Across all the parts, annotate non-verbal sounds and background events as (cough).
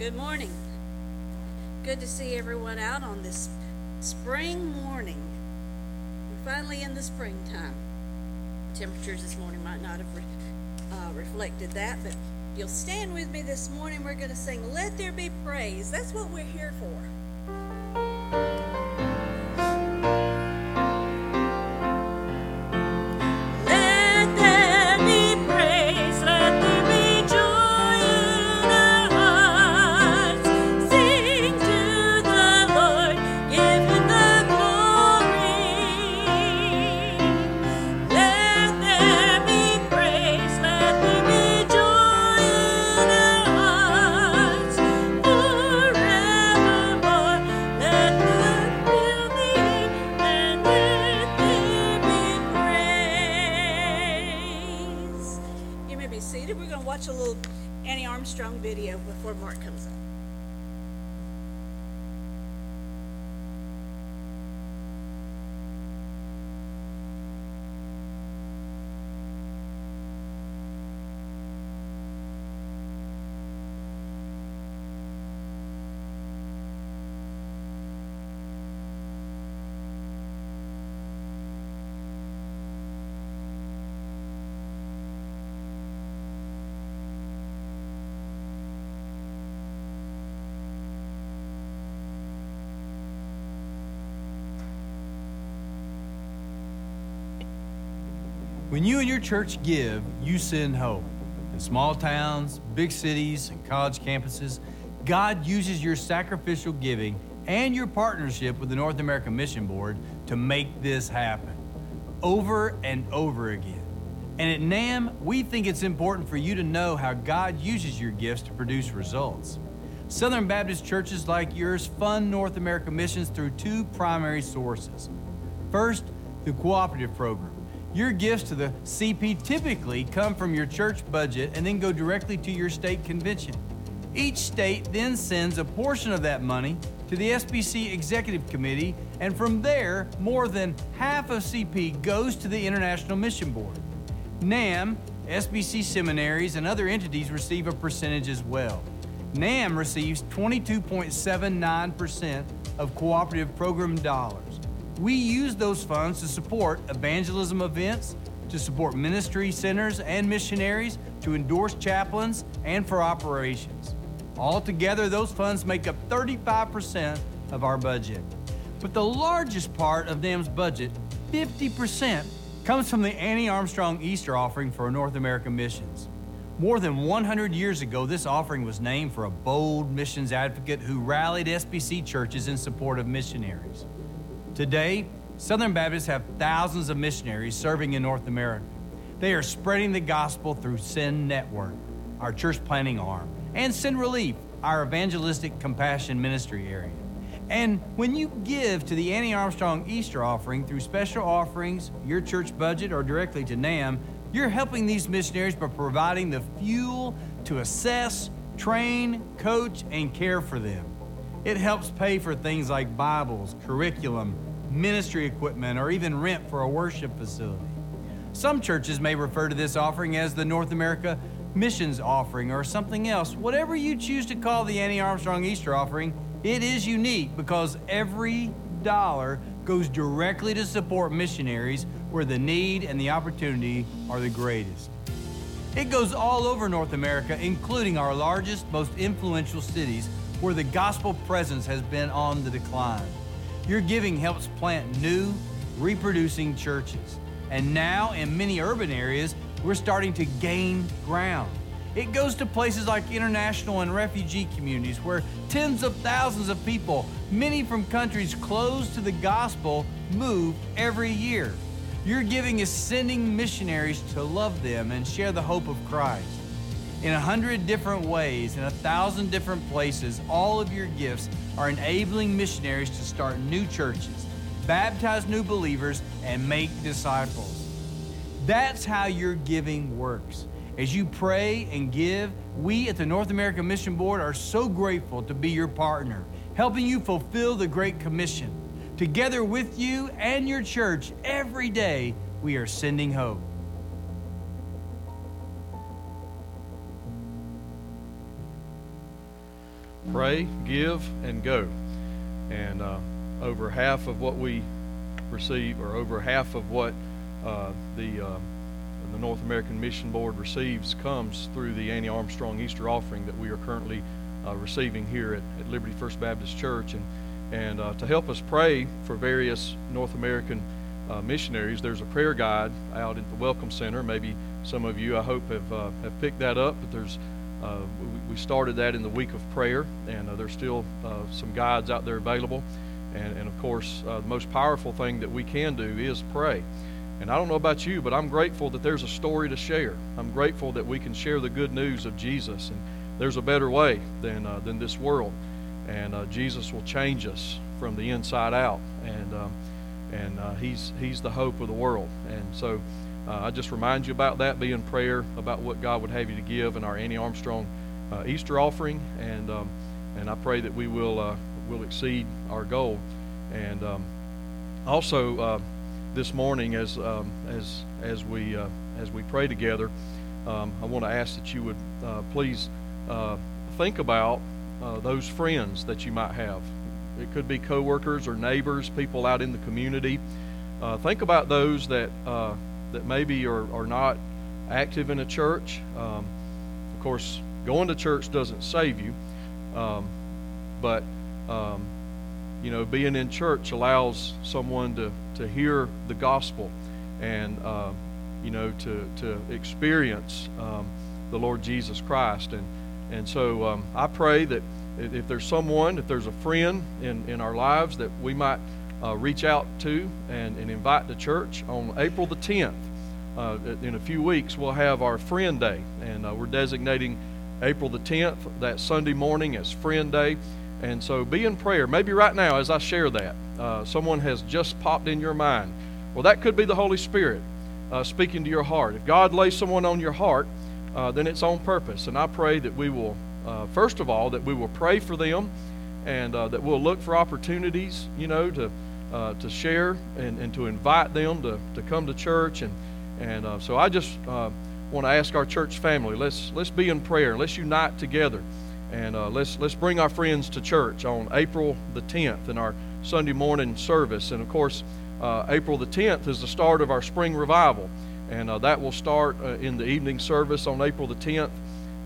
Good morning. Good to see everyone out on this spring morning. We're finally in the springtime. Temperatures this morning might not have re- uh, reflected that, but you'll stand with me this morning. We're going to sing Let There Be Praise. That's what we're here for. And your church give, you send hope. In small towns, big cities, and college campuses, God uses your sacrificial giving and your partnership with the North American Mission Board to make this happen over and over again. And at NAM, we think it's important for you to know how God uses your gifts to produce results. Southern Baptist churches like yours fund North American missions through two primary sources. First, the cooperative program your gifts to the CP typically come from your church budget and then go directly to your state convention. Each state then sends a portion of that money to the SBC Executive Committee, and from there, more than half of CP goes to the International Mission Board. NAM, SBC seminaries, and other entities receive a percentage as well. NAM receives 22.79% of cooperative program dollars. We use those funds to support evangelism events, to support ministry centers and missionaries, to endorse chaplains, and for operations. Altogether, those funds make up 35% of our budget. But the largest part of NAM's budget, 50%, comes from the Annie Armstrong Easter offering for North American missions. More than 100 years ago, this offering was named for a bold missions advocate who rallied SBC churches in support of missionaries. Today, Southern Baptists have thousands of missionaries serving in North America. They are spreading the gospel through Send Network, our church planting arm, and Send Relief, our evangelistic compassion ministry area. And when you give to the Annie Armstrong Easter offering through special offerings, your church budget, or directly to NAM, you're helping these missionaries by providing the fuel to assess, train, coach, and care for them. It helps pay for things like Bibles, curriculum, ministry equipment, or even rent for a worship facility. Some churches may refer to this offering as the North America Missions Offering or something else. Whatever you choose to call the Annie Armstrong Easter Offering, it is unique because every dollar goes directly to support missionaries where the need and the opportunity are the greatest. It goes all over North America, including our largest, most influential cities where the gospel presence has been on the decline. Your giving helps plant new, reproducing churches. And now, in many urban areas, we're starting to gain ground. It goes to places like international and refugee communities where tens of thousands of people, many from countries closed to the gospel, move every year. Your giving is sending missionaries to love them and share the hope of Christ. In a hundred different ways, in a thousand different places, all of your gifts are enabling missionaries to start new churches, baptize new believers, and make disciples. That's how your giving works. As you pray and give, we at the North American Mission Board are so grateful to be your partner, helping you fulfill the Great Commission. Together with you and your church, every day we are sending hope. Pray, give, and go. And uh, over half of what we receive, or over half of what uh, the uh, the North American Mission Board receives, comes through the Annie Armstrong Easter offering that we are currently uh, receiving here at, at, Liberty First Baptist Church. And and uh, to help us pray for various North American uh, missionaries, there's a prayer guide out at the Welcome Center. Maybe some of you, I hope, have have picked that up. But there's we, we started that in the week of prayer, and there's still some guides out there available. And, and of course, uh, the most powerful thing that we can do is pray. And I don't know about you, but I'm grateful that there's a story to share. I'm grateful that we can share the good news of Jesus. And there's a better way than, uh, than this world. And uh, Jesus will change us from the inside out. And, um, and uh, he's, he's the hope of the world. And so uh, I just remind you about that. Be in prayer about what God would have you to give in our Annie Armstrong uh, Easter offering. And, um, and I pray that we will will exceed our goal. And um, also uh, this morning, as um, as as we uh, as we pray together, um, I want to ask that you would uh, please uh, think about uh, those friends that you might have. It could be coworkers or neighbors, people out in the community. Uh, think about those that that maybe are, are not active in a church. Um, of course, going to church doesn't save you, um, but um, you know, being in church allows someone to, to hear the gospel and, uh, you know, to, to experience um, the Lord Jesus Christ. And, and so um, I pray that if there's someone, if there's a friend in, in our lives that we might uh, reach out to and, and invite to church on April the 10th. Uh, in a few weeks, we'll have our Friend Day, and uh, we're designating April the 10th, that Sunday morning, as Friend Day. And so be in prayer. Maybe right now, as I share that, uh, someone has just popped in your mind. Well, that could be the Holy Spirit uh, speaking to your heart. If God lays someone on your heart, uh, then it's on purpose. And I pray that we will, first of all, that we will pray for them and that we'll look for opportunities, you know, to, uh, to share and, and to invite them to, to come to church. And, and so I just want to ask our church family, let's, let's be in prayer. Let's unite together. And uh, let's, let's bring our friends to church on April the 10th in our Sunday morning service. And of course, uh, April the 10th is the start of our spring revival. And uh, that will start uh, in the evening service on April the 10th.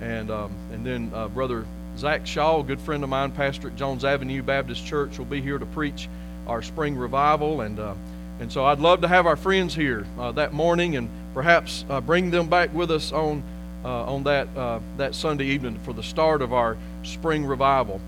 And, um, and then uh, Brother Zach Shaw, a good friend of mine, pastor at Jones Avenue Baptist Church, will be here to preach our spring revival. And, uh, and so I'd love to have our friends here that morning and perhaps bring them back with us on uh, on that, uh, that Sunday evening for the start of our spring revival.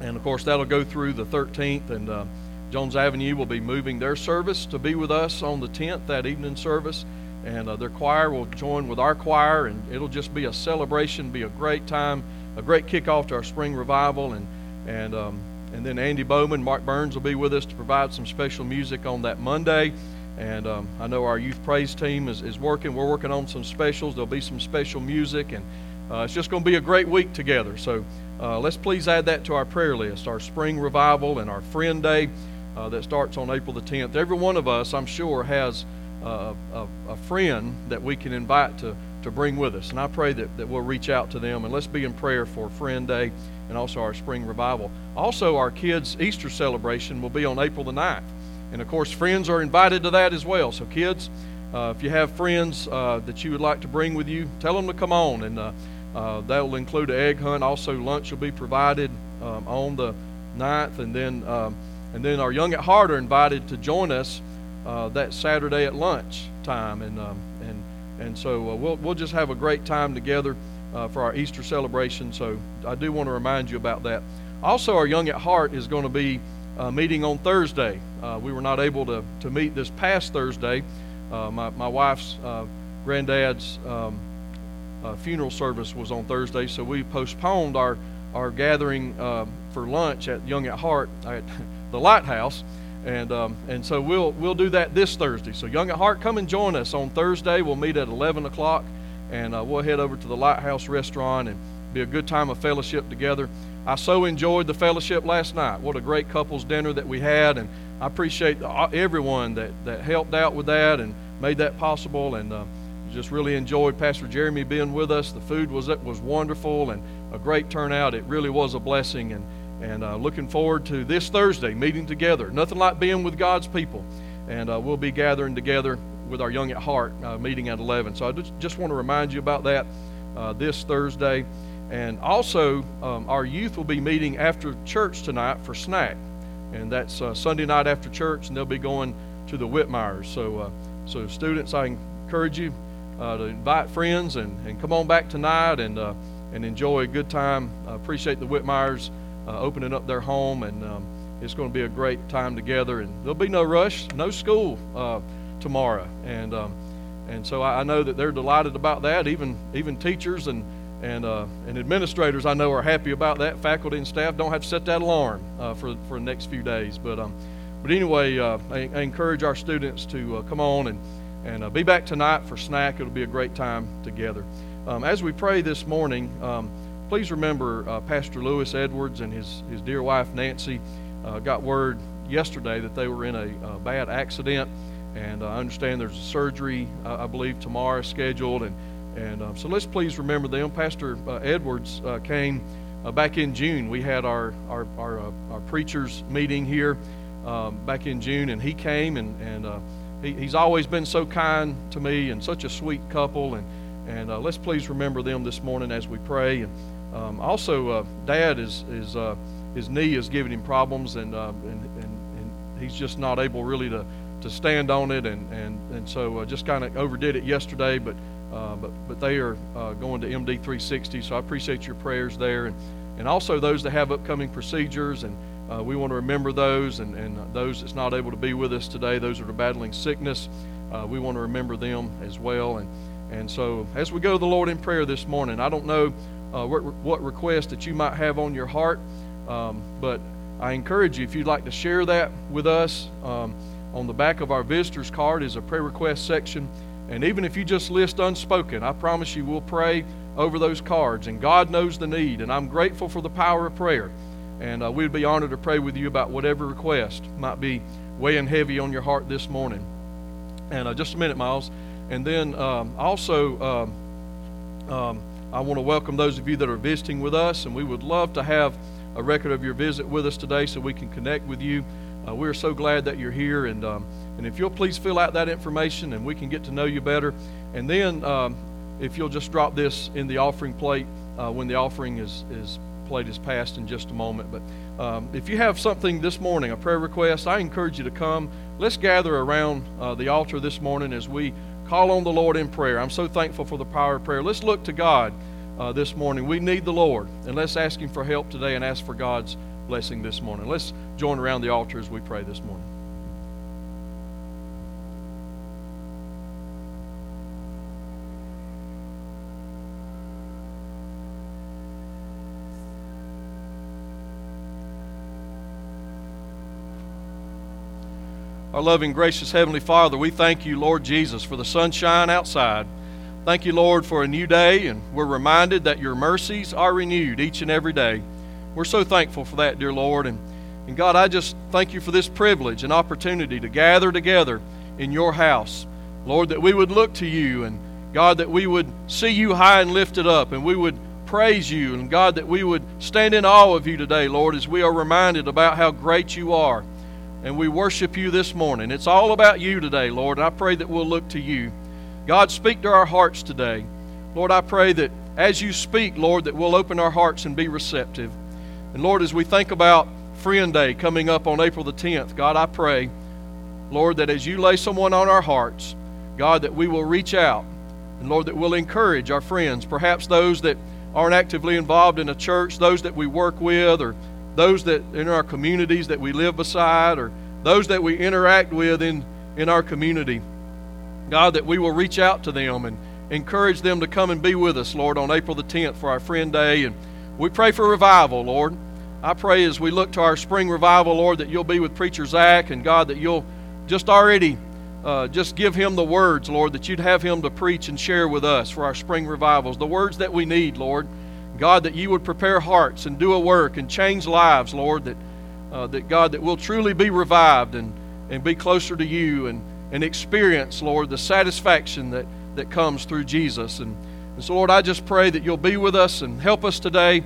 And of course, that'll go through the 13th, and uh, Jones Avenue will be moving their service to be with us on the 10th, that evening service. And uh, their choir will join with our choir, and it'll just be a celebration, be a great time, a great kickoff to our spring revival. And, and, um, and then Andy Bowman, Mark Burns will be with us to provide some special music on that Monday. And um, I know our youth praise team is, is working. We're working on some specials. There'll be some special music, and uh, it's just going to be a great week together. So uh, let's please add that to our prayer list our spring revival and our friend day uh, that starts on April the 10th. Every one of us, I'm sure, has a, a, friend that we can invite to, to bring with us. And I pray that, that we'll reach out to them. And let's be in prayer for Friend Day and also our spring revival. Also, our kids' Easter celebration will be on April the 9th. And of course, friends are invited to that as well. So, kids, uh, if you have friends uh, that you would like to bring with you, tell them to come on. And uh, uh that will include an egg hunt. Also, lunch will be provided um, on the 9th. And then, um, and then our young at heart are invited to join us uh, that Saturday at lunch time. And, um, and, and so uh, we'll, we'll just have a great time together for our Easter celebration. So I do want to remind you about that. Also, our young at heart is going to be uh, meeting on Thursday. Uh, we were not able to, to meet this past Thursday. Uh, my, my wife's uh, granddad's um, uh, funeral service was on Thursday, so we postponed our, our gathering uh, for lunch at Young at Heart at (laughs) the Lighthouse. And, um, and so we'll, we'll do that this Thursday. So, Young at Heart, come and join us on Thursday. We'll meet at 11 o'clock, and we'll head over to the Lighthouse Restaurant and be a good time of fellowship together. I so enjoyed the fellowship last night. What a great couples dinner that we had, and I appreciate everyone that, that helped out with that and made that possible. And uh, just really enjoyed Pastor Jeremy being with us. The food was was wonderful, and a great turnout. It really was a blessing, and and uh, looking forward to this Thursday meeting together. Nothing like being with God's people, and uh, we'll be gathering together with our Young at Heart uh, meeting at 11. So I just, just want to remind you about that uh, this Thursday. And also, um, our youth will be meeting after church tonight for snack. And that's uh, Sunday night after church, and they'll be going to the Whitmires. So, uh, so students, I encourage you uh, to invite friends and, and come on back tonight and, uh, and enjoy a good time. I appreciate the Whitmires opening up their home, and um, it's going to be a great time together. And there'll be no rush, no school tomorrow. And, um, and so I, know that they're delighted about that. Even, even teachers and and, uh, and administrators I know are happy about that. Faculty and staff don't have to set that alarm uh, for, for the next few days. But, um, but anyway, uh, I, I, encourage our students to uh, come on and, and uh, be back tonight for snack. It'll be a great time together. Um, as we pray this morning, um, please remember uh, Pastor Lewis Edwards and his, his dear wife Nancy got word yesterday that they were in a bad accident. And I understand there's a surgery, I believe, tomorrow scheduled. And and um, so let's please remember them. Pastor uh, Edwards uh, came uh, back in June. We had our our our, uh, our preachers meeting here um, back in June, and he came and and uh, he, he's always been so kind to me and such a sweet couple. And and uh, let's please remember them this morning as we pray. And um, also, Dad is is his knee is giving him problems, and, and and and he's just not able really to to stand on it, and and and so just kind of overdid it yesterday, but. Uh, but, but they are uh, going to MD 360, so I appreciate your prayers there. And, and also those that have upcoming procedures, and uh, we want to remember those, and, and those that's not able to be with us today, those that are battling sickness, uh, we want to remember them as well. And, and so as we go to the Lord in prayer this morning, I don't know uh, what, what request that you might have on your heart, um, but I encourage you, if you'd like to share that with us, um, on the back of our visitor's card is a prayer request section. And even if you just list unspoken, I promise you we'll pray over those cards. And God knows the need. And I'm grateful for the power of prayer. And uh, we'd be honored to pray with you about whatever request might be weighing heavy on your heart this morning. And uh, just a minute, Miles. And then um, also, um, um, I want to welcome those of you that are visiting with us. And we would love to have a record of your visit with us today so we can connect with you. Uh, we're so glad that you're here. And um, and if you'll please fill out that information and we can get to know you better. And then um, if you'll just drop this in the offering plate uh, when the offering is, is plate is passed in just a moment. But um, if you have something this morning, a prayer request, I encourage you to come. Let's gather around uh, the altar this morning as we call on the Lord in prayer. I'm so thankful for the power of prayer. Let's look to God uh, this morning. We need the Lord, and let's ask Him for help today and ask for God's blessing this morning. Let's join around the altar as we pray this morning. Our loving, gracious Heavenly Father, we thank you, Lord Jesus, for the sunshine outside. Thank you, Lord, for a new day, and we're reminded that your mercies are renewed each and every day. We're so thankful for that, dear Lord. And, and God, I just thank you for this privilege and opportunity to gather together in your house. Lord, that we would look to you, and God, that we would see you high and lifted up, and we would praise you, and God, that we would stand in awe of you today, Lord, as we are reminded about how great you are and we worship you this morning. It's all about you today, Lord. And I pray that we'll look to you. God, speak to our hearts today. Lord, I pray that as you speak, Lord, that we'll open our hearts and be receptive. And Lord, as we think about Friend Day coming up on April the 10th, God, I pray, Lord, that as you lay someone on our hearts, God, that we will reach out. And Lord, that we'll encourage our friends, perhaps those that aren't actively involved in a church, those that we work with, or those that in our communities that we live beside or those that we interact with in, in our community. God, that we will reach out to them and encourage them to come and be with us, Lord, on April the 10th for our Friend Day. And we pray for revival, Lord. I pray as we look to our spring revival, Lord, that you'll be with Preacher Zach and God, that you'll just already uh, just give him the words, Lord, that you'd have him to preach and share with us for our spring revivals, the words that we need, Lord. God, that you would prepare hearts and do a work and change lives, Lord, that, uh, that God, that we'll truly be revived and, and be closer to you and, and experience, Lord, the satisfaction that, that comes through Jesus. And, And so, Lord, I just pray that you'll be with us and help us today.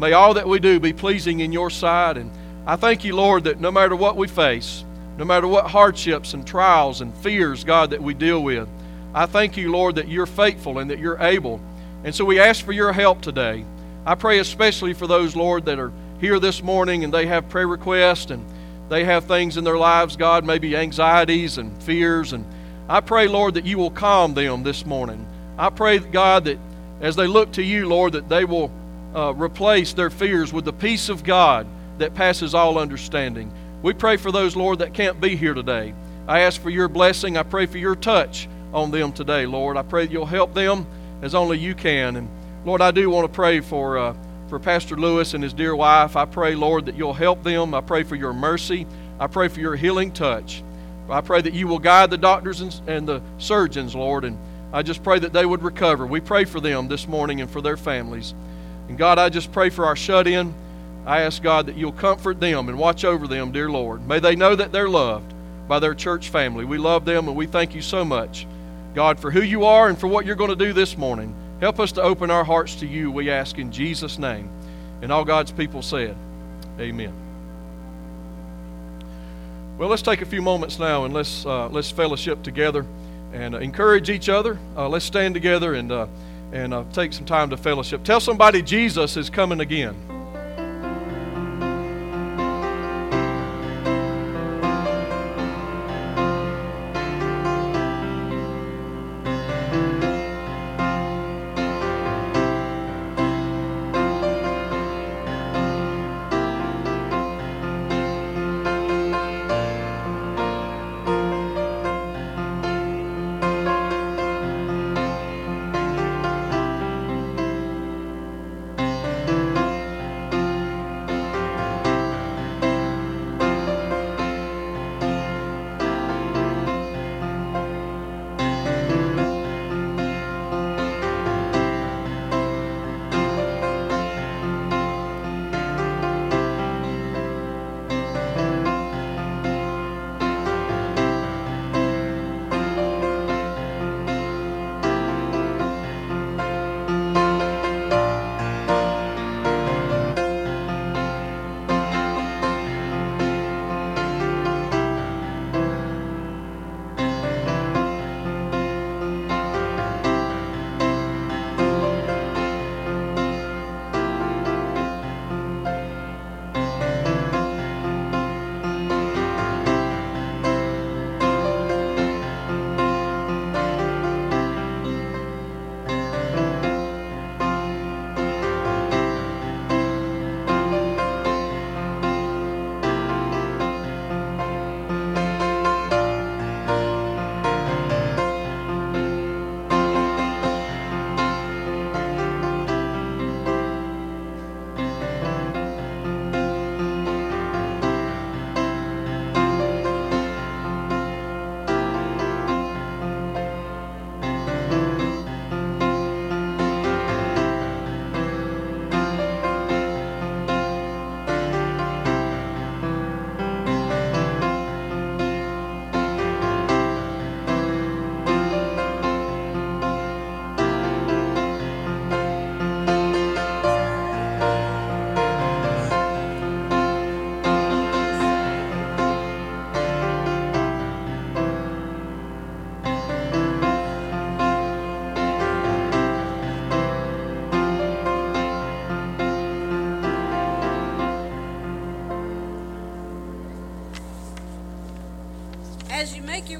May all that we do be pleasing in your sight. And I thank you, Lord, that no matter what we face, no matter what hardships and trials and fears, God, that we deal with, I thank you, Lord, that you're faithful and that you're able. And so we ask for your help today. I pray especially for those, Lord, that are here this morning and they have prayer requests and they have things in their lives, God, maybe anxieties and fears. And I pray, Lord, that you will calm them this morning. I pray, God, that as they look to you, Lord, that they will uh, replace their fears with the peace of God that passes all understanding. We pray for those, Lord, that can't be here today. I ask for your blessing. I pray for your touch on them today, Lord. I pray that you'll help them as only you can. And Lord, I do want to pray for uh, for Pastor Lewis and his dear wife. I pray, Lord, that you'll help them. I pray for your mercy. I pray for your healing touch. I pray that you will guide the doctors and, and the surgeons, Lord, and I just pray that they would recover. We pray for them this morning and for their families. And God, I just pray for our shut in. I ask God that you'll comfort them and watch over them, dear Lord. May they know that they're loved by their church family. We love them and we thank you so much, God, for who you are and for what you're going to do this morning. Help us to open our hearts to you, we ask in Jesus' name. And all God's people said, Amen. Well, let's take a few moments now and let's, uh, let's fellowship together and uh, encourage each other. Uh, let's stand together and, uh, and uh, take some time to fellowship. Tell somebody Jesus is coming again.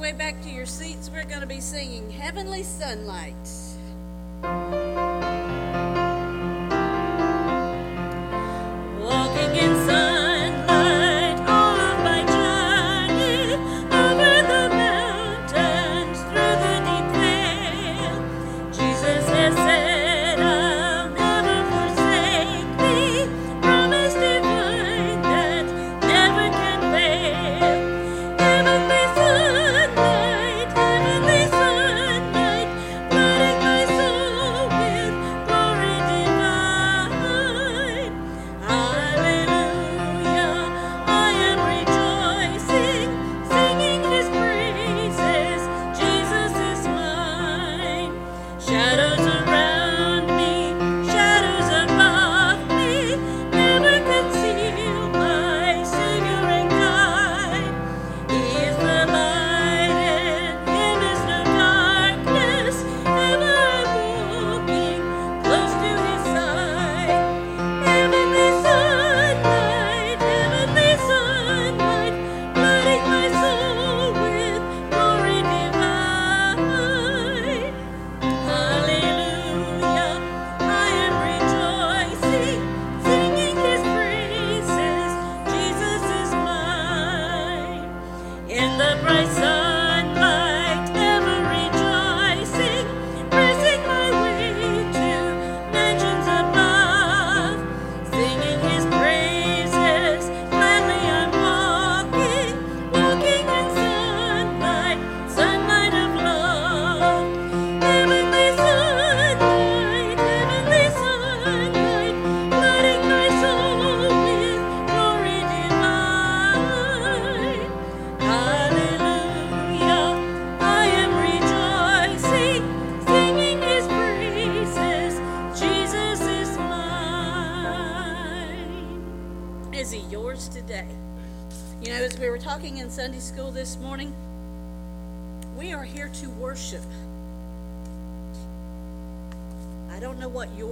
Way back to your seats, we're going to be singing Heavenly Sunlight.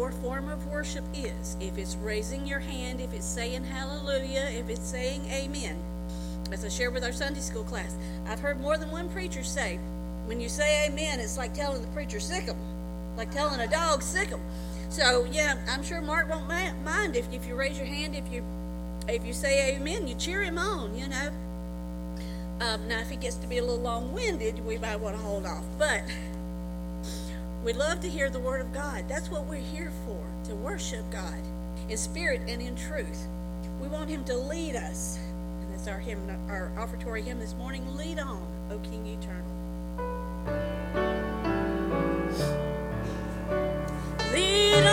your form of worship is. If it's raising your hand, if it's saying hallelujah, if it's saying amen. As I shared with our Sunday school class, I've heard more than one preacher say, when you say amen, it's like telling the preacher sic him, like telling a dog sic him. So yeah, I'm sure Mark won't mind if, if you raise your hand, if you if you say amen, you cheer him on, you know. Um, now, if he gets to be a little long winded, we might want to hold off. But we love to hear the Word of God. That's what we're here for, to worship God in spirit and in truth. We want Him to lead us. And that's our hymn, our offertory hymn this morning. Lead on, O King Eternal. Lead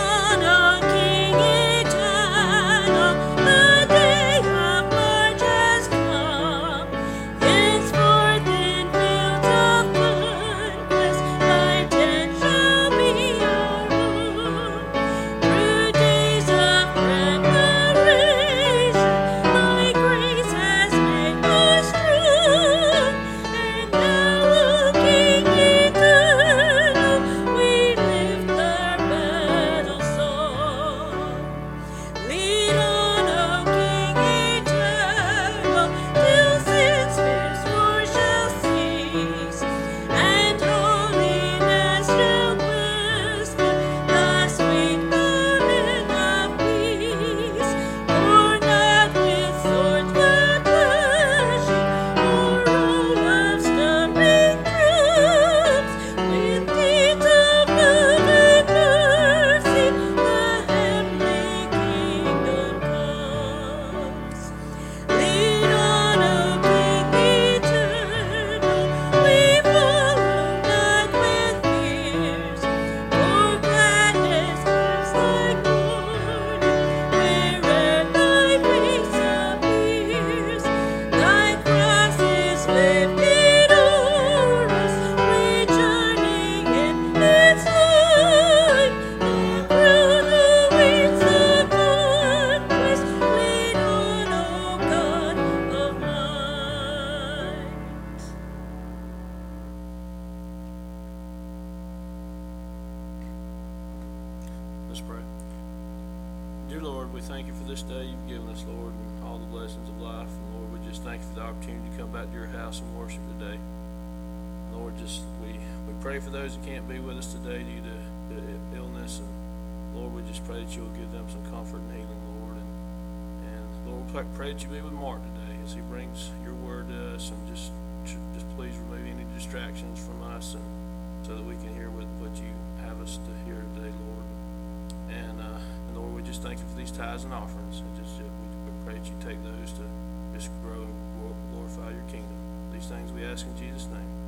to just grow and glorify your kingdom. These things we ask in Jesus' name.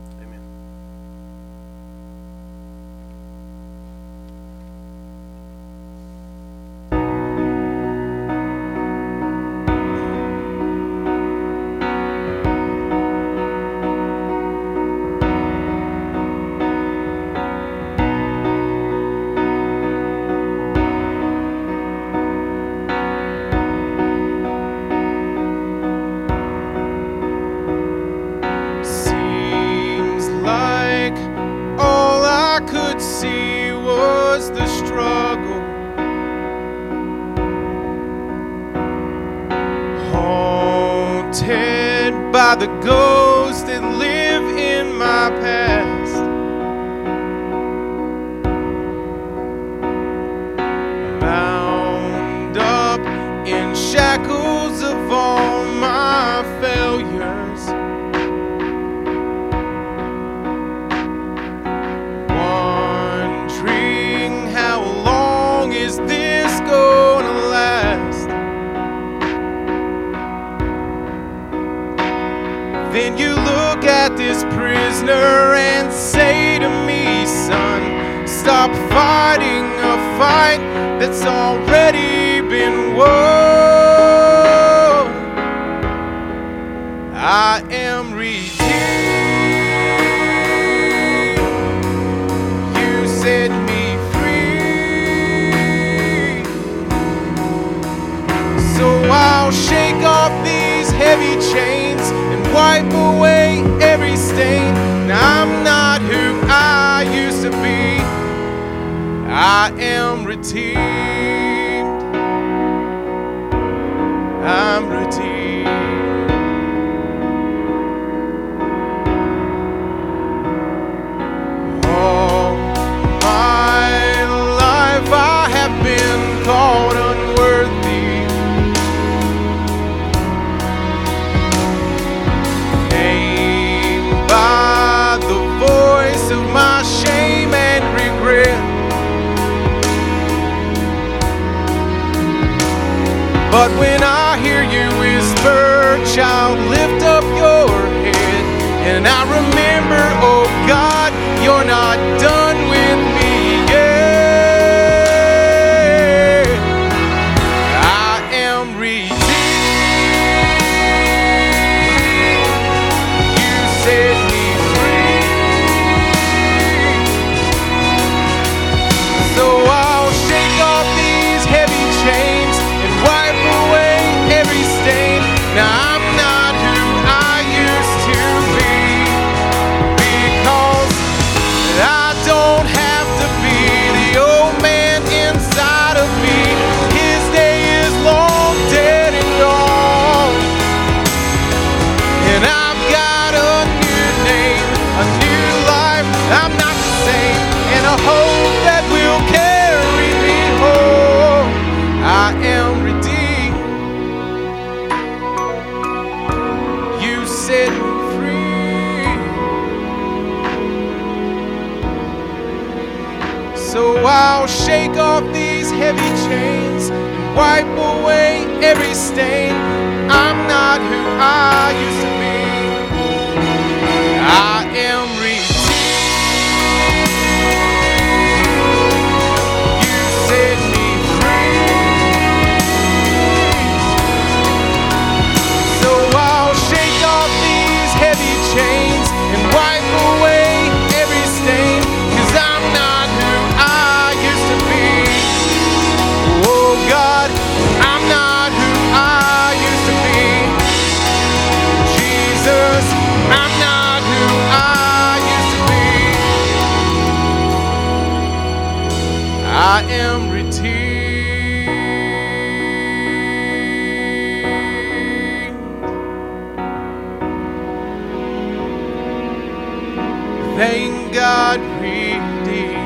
Thank God redeemed.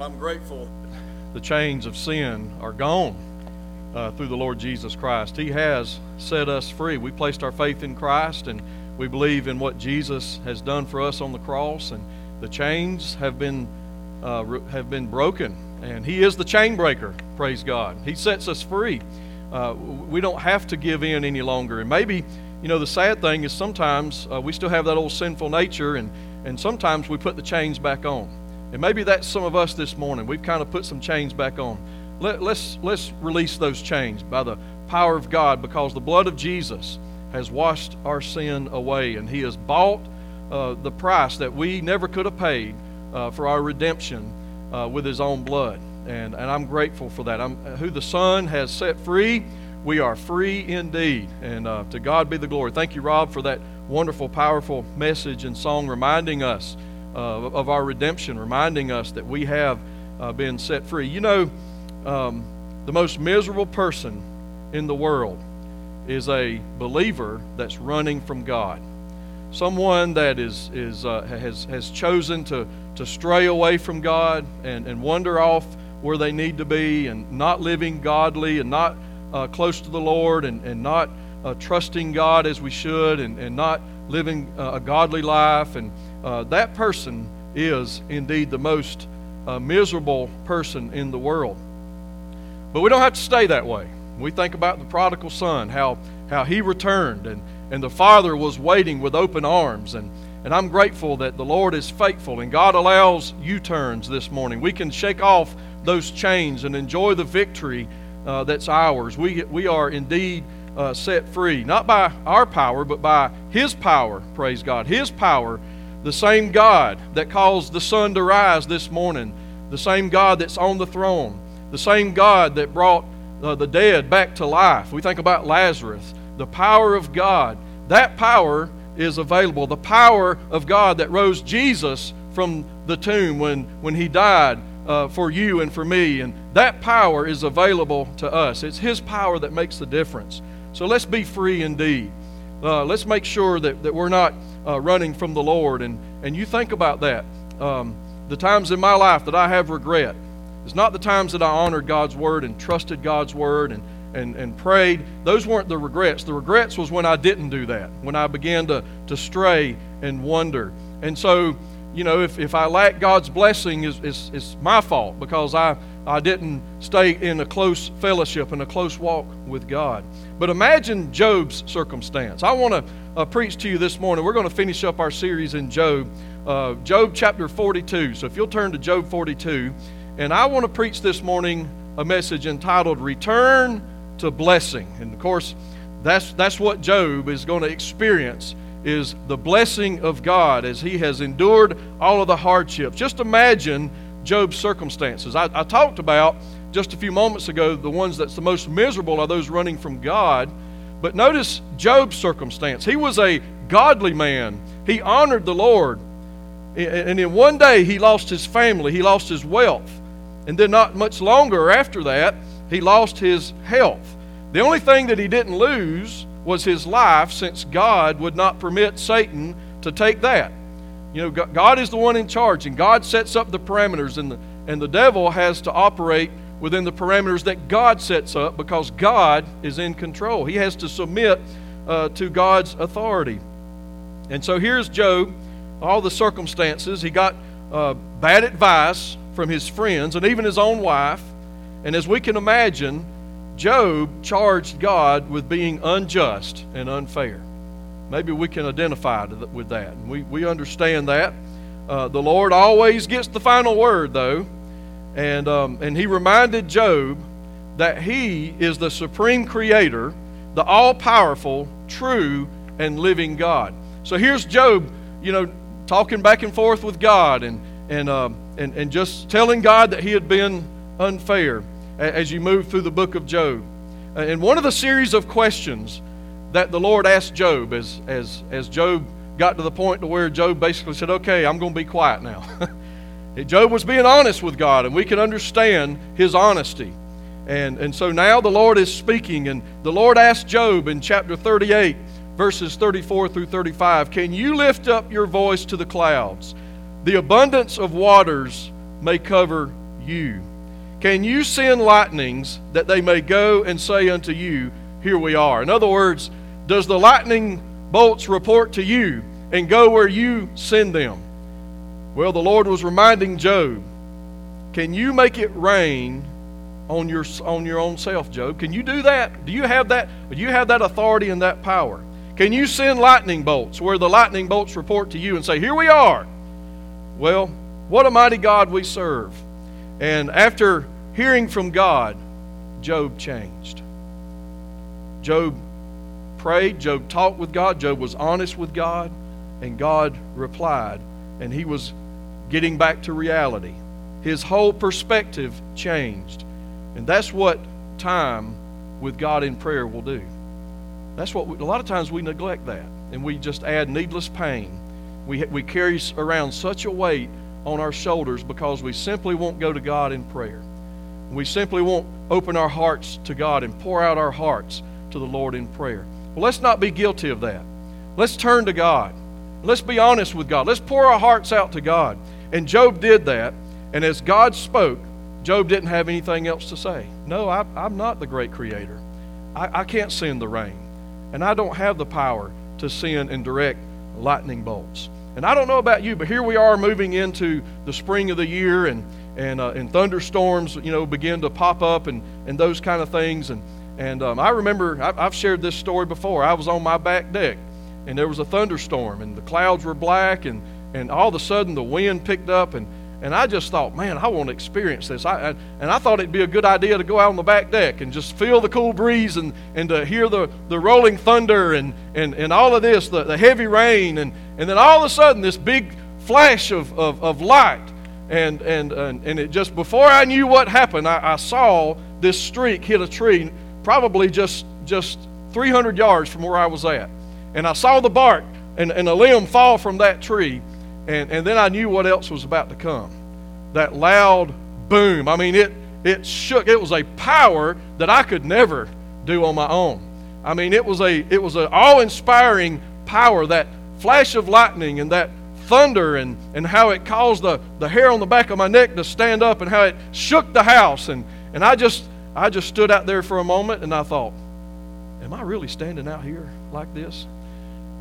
I'm grateful the chains of sin are gone uh, through the Lord Jesus Christ. He has set us free. We placed our faith in Christ and we believe in what Jesus has done for us on the cross, and the chains have been uh, have been broken. And He is the chain breaker. Praise God. He sets us free. Uh, we don't have to give in any longer. And maybe you know the sad thing is sometimes uh, we still have that old sinful nature, and and sometimes we put the chains back on. And maybe that's some of us this morning. We've kind of put some chains back on. Let, let's, let's release those chains by the power of God because the blood of Jesus has washed our sin away and He has bought uh, the price that we never could have paid uh, for our redemption uh, with His own blood. And, and I'm grateful for that. I'm, who the Son has set free, we are free indeed. And uh, to God be the glory. Thank you, Rob, for that wonderful, powerful message and song reminding us uh, of our redemption, reminding us that we have uh, been set free. You know, um, the most miserable person in the world is a believer that's running from God. Someone that is, is, uh, has, has chosen to, to stray away from God and, and wander off where they need to be and not living godly and not uh, close to the Lord and, and not uh, trusting God as we should and, and not living uh, a godly life. And uh, that person is indeed the most uh, miserable person in the world. But we don't have to stay that way. We think about the prodigal son, how, how he returned, and, and the father was waiting with open arms. And, and I'm grateful that the Lord is faithful and God allows U turns this morning. We can shake off those chains and enjoy the victory uh, that's ours. We, we are indeed uh, set free, not by our power, but by His power, praise God. His power the same God that caused the sun to rise this morning, the same God that's on the throne, the same God that brought uh, the dead back to life. We think about Lazarus, the power of God. That power is available. The power of God that rose Jesus from the tomb when, when he died uh, for you and for me. And that power is available to us. It's his power that makes the difference. So let's be free indeed. Uh, let's make sure that, that we're not uh, running from the Lord. And, and you think about that. Um, the times in my life that I have regret, it's not the times that I honored God's word and trusted God's word and, and, and prayed. Those weren't the regrets. The regrets was when I didn't do that, when I began to, to stray and wonder. And so, you know, if, if I lack God's blessing, it's, it's, it's my fault because I, I didn't stay in a close fellowship and a close walk with God. But imagine Job's circumstance. I want to uh, preach to you this morning. We're going to finish up our series in Job, uh, Job chapter 42. So if you'll turn to Job 42, and I want to preach this morning a message entitled Return to Blessing. And of course, that's, that's what Job is going to experience is the blessing of God as he has endured all of the hardships. Just imagine Job's circumstances. I, I talked about just a few moments ago the ones that's the most miserable are those running from God. But notice Job's circumstance. He was a godly man. He honored the Lord. And in one day he lost his family, he lost his wealth. And then, not much longer after that, he lost his health. The only thing that he didn't lose was his life, since God would not permit Satan to take that. You know, God is the one in charge, and God sets up the parameters, and the, and the devil has to operate within the parameters that God sets up because God is in control. He has to submit uh, to God's authority. And so here's Job, all the circumstances. He got uh, bad advice from his friends and even his own wife. And as we can imagine, Job charged God with being unjust and unfair. Maybe we can identify with that. We, we understand that. Uh, the Lord always gets the final word, though. And, um, and he reminded Job that he is the supreme creator, the all powerful, true, and living God. So here's Job, you know, talking back and forth with God and, and um, and, and just telling God that he had been unfair as you move through the book of Job. Uh, and one of the series of questions that the Lord asked Job as, as, as Job got to the point to where Job basically said, Okay, I'm going to be quiet now. (laughs) Job was being honest with God, and we can understand his honesty. And, and so now the Lord is speaking, and the Lord asked Job in chapter 38, verses 34 through 35, Can you lift up your voice to the clouds? The abundance of waters may cover you. Can you send lightnings that they may go and say unto you, Here we are? In other words, does the lightning bolts report to you and go where you send them? Well, the Lord was reminding Job, Can you make it rain on your, on your own self, Job? Can you do that? Do you have that? Do you have that authority and that power? Can you send lightning bolts where the lightning bolts report to you and say, Here we are? Well, what a mighty God we serve. And after hearing from God, Job changed. Job prayed, Job talked with God, Job was honest with God, and God replied. And he was getting back to reality. His whole perspective changed. And that's what time with God in prayer will do. That's what we, a lot of times we neglect that and we just add needless pain we, we carry around such a weight on our shoulders because we simply won't go to God in prayer. We simply won't open our hearts to God and pour out our hearts to the Lord in prayer. Well, let's not be guilty of that. Let's turn to God. Let's be honest with God. Let's pour our hearts out to God. And Job did that. And as God spoke, Job didn't have anything else to say. No, I, am not the great creator. I, I can't send the rain. And I don't have the power to send and direct lightning bolts. And I don't know about you, but here we are moving into the spring of the year, and and, uh, and thunderstorms, you know, begin to pop up, and, and those kind of things. And and um, I remember I've shared this story before. I was on my back deck, and there was a thunderstorm, and the clouds were black, and and all of a sudden the wind picked up, and And I just thought, man, I want to experience this. I, I, and I thought it'd be a good idea to go out on the back deck and just feel the cool breeze and, and to hear the, the rolling thunder and, and, and all of this, the, the heavy rain. And, and then all of a sudden, this big flash of, of, of light. And, and, and, and it just, before I knew what happened, I, I saw this streak hit a tree, probably just, just 300 yards from where I was at. And I saw the bark and, and a limb fall from that tree. And, and then I knew what else was about to come. That loud boom. I mean, it, it shook. It was a power that I could never do on my own. I mean, it was a it was an awe-inspiring power, that flash of lightning and that thunder and, and how it caused the, the hair on the back of my neck to stand up and how it shook the house. And, and I just I just stood out there for a moment and I thought, Am I really standing out here like this?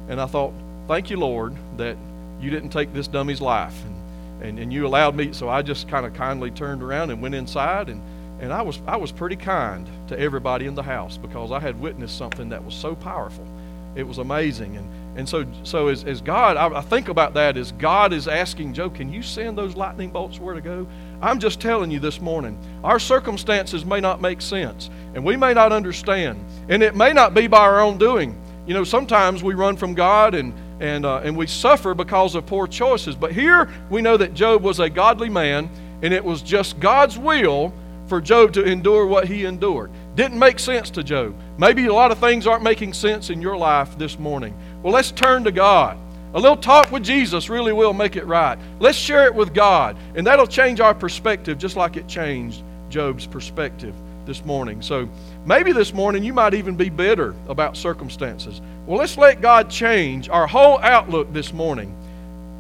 And I thought, Thank you, Lord, that you didn't take this dummy's life. And, and, and you allowed me. So I just kind of kindly turned around and went inside. And, and I, was, I was pretty kind to everybody in the house because I had witnessed something that was so powerful. It was amazing. And, and so, so as, as God, I, I think about that as God is asking Job, can you send those lightning bolts where to go? I'm just telling you this morning, our circumstances may not make sense, and we may not understand, and it may not be by our own doing. You know, sometimes we run from God and, and, uh, and we suffer because of poor choices. But here we know that Job was a godly man, and it was just God's will for Job to endure what he endured. Didn't make sense to Job. Maybe a lot of things aren't making sense in your life this morning. Well, let's turn to God. A little talk with Jesus really will make it right. Let's share it with God, and that'll change our perspective just like it changed Job's perspective this morning. So maybe this morning you might even be bitter about circumstances. Well, let's let God change our whole outlook this morning.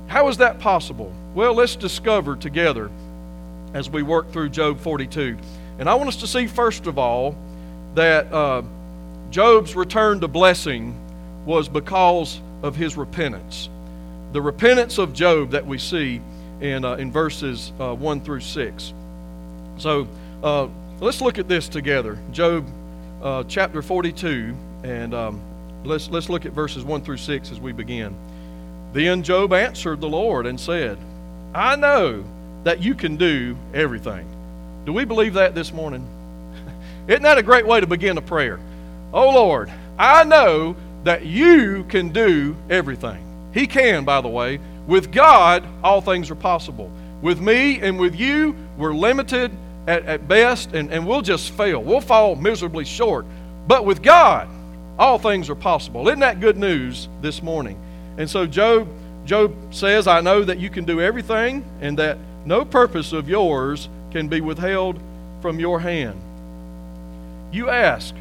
How is that possible? Well, let's discover together as we work through Job 42. And I want us to see, first of all, that uh, Job's return to blessing was because of his repentance. The repentance of Job that we see in, uh, in verses uh, 1 through 6. So uh, let's look at this together. Job uh, chapter 42, and um, let's, let's look at verses 1 through 6 as we begin. Then Job answered the Lord and said, I know that you can do everything. Do we believe that this morning? Isn't that a great way to begin a prayer? Oh Lord, I know that you can do everything. He can, by the way. With God, all things are possible. With me and with you, we're limited at, at best, and, and we'll just fail. We'll fall miserably short. But with God, all things are possible. Isn't that good news this morning? And so Job, Job says, I know that you can do everything, and that no purpose of yours can be withheld from your hand. You ask,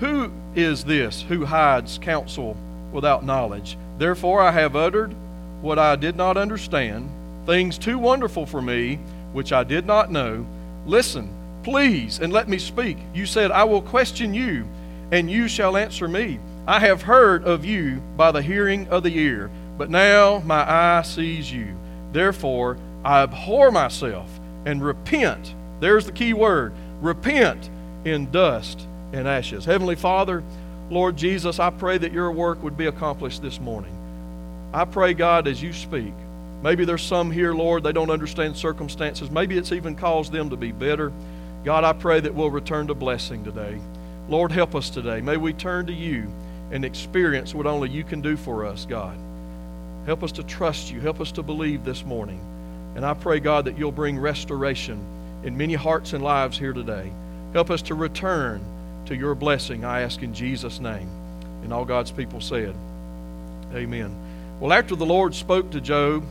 Who is this who hides counsel without knowledge? Therefore I have uttered what I did not understand, things too wonderful for me, which I did not know. Listen, please, and let me speak. You said, I will question you, and you shall answer me. I have heard of you by the hearing of the ear, but now my eye sees you. Therefore I abhor myself and repent. There's the key word repent in dust and ashes. Heavenly Father, Lord Jesus, I pray that your work would be accomplished this morning. I pray, God, as you speak. Maybe there's some here, Lord, they don't understand circumstances. Maybe it's even caused them to be bitter. God, I pray that we'll return to blessing today. Lord, help us today. May we turn to you and experience what only you can do for us, God. Help us to trust you. Help us to believe this morning. And I pray, God, that you'll bring restoration in many hearts and lives here today. Help us to return to your blessing, I ask in Jesus' name. And all God's people said, Amen. Well, after the Lord spoke to Job,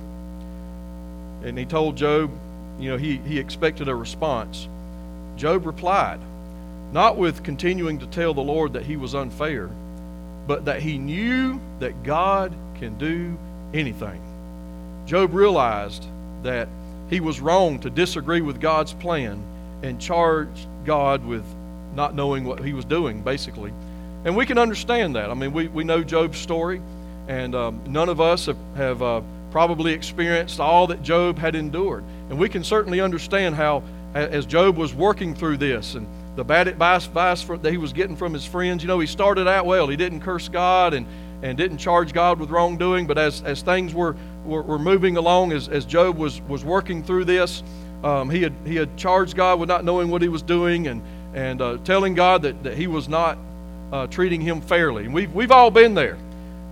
and he told Job, you know, he, he expected a response, Job replied, not with continuing to tell the Lord that he was unfair, but that he knew that God can do anything. Job realized that he was wrong to disagree with God's plan and charge God with not knowing what he was doing, basically. And we can understand that. I mean, we, we know Job's story, and um, none of us have, have uh, probably experienced all that Job had endured. And we can certainly understand how, as Job was working through this and the bad advice, advice that he was getting from his friends, you know, he started out well. He didn't curse God and, and didn't charge God with wrongdoing, but as, as things were, were, were moving along as, as Job was, was working through this. Um, he, had, he had charged God with not knowing what he was doing and, and uh, telling God that, that he was not uh, treating him fairly. And we've, we've all been there.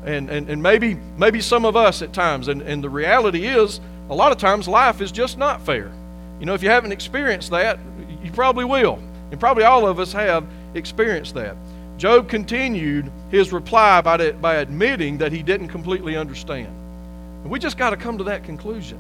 And, and, and maybe, maybe some of us at times. And, and the reality is, a lot of times life is just not fair. You know, if you haven't experienced that, you probably will. And probably all of us have experienced that. Job continued his reply by, by admitting that he didn't completely understand. And we just got to come to that conclusion.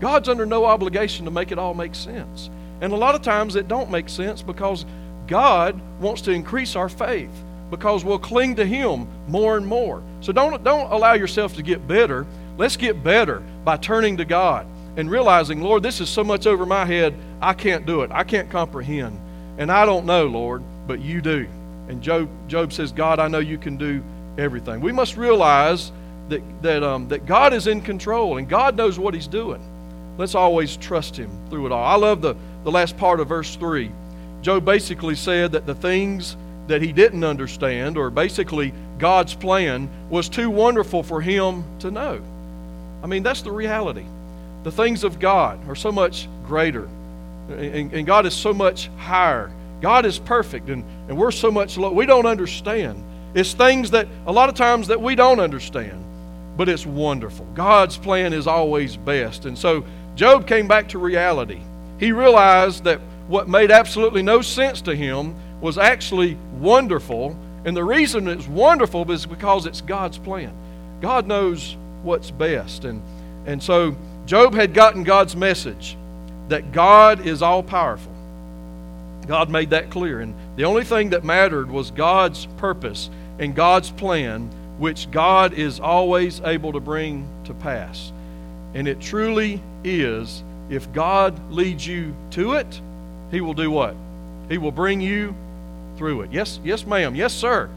God's under no obligation to make it all make sense. And a lot of times it don't make sense because God wants to increase our faith because we'll cling to him more and more. So don't don't allow yourself to get bitter. Let's get better by turning to God and realizing, Lord, this is so much over my head, I can't do it. I can't comprehend. And I don't know, Lord, but you do. And Job, Job says, God, I know you can do everything. We must realize that, that, um, that God is in control and God knows what He's doing. Let's always trust Him through it all. I love the, the last part of verse 3. Job basically said that the things that he didn't understand, or basically God's plan, was too wonderful for him to know. I mean, that's the reality. The things of God are so much greater, and, and God is so much higher. God is perfect, and, and we're so much low. We don't understand. It's things that a lot of times that we don't understand, but it's wonderful. God's plan is always best. And so Job came back to reality. He realized that what made absolutely no sense to him was actually wonderful. And the reason it's wonderful is because it's God's plan. God knows what's best. And, and so Job had gotten God's message that God is all powerful. God made that clear. And the only thing that mattered was God's purpose and God's plan, which God is always able to bring to pass. And it truly is, if God leads you to it, He will do what? He will bring you through it. Yes, yes, ma'am. Yes, sir.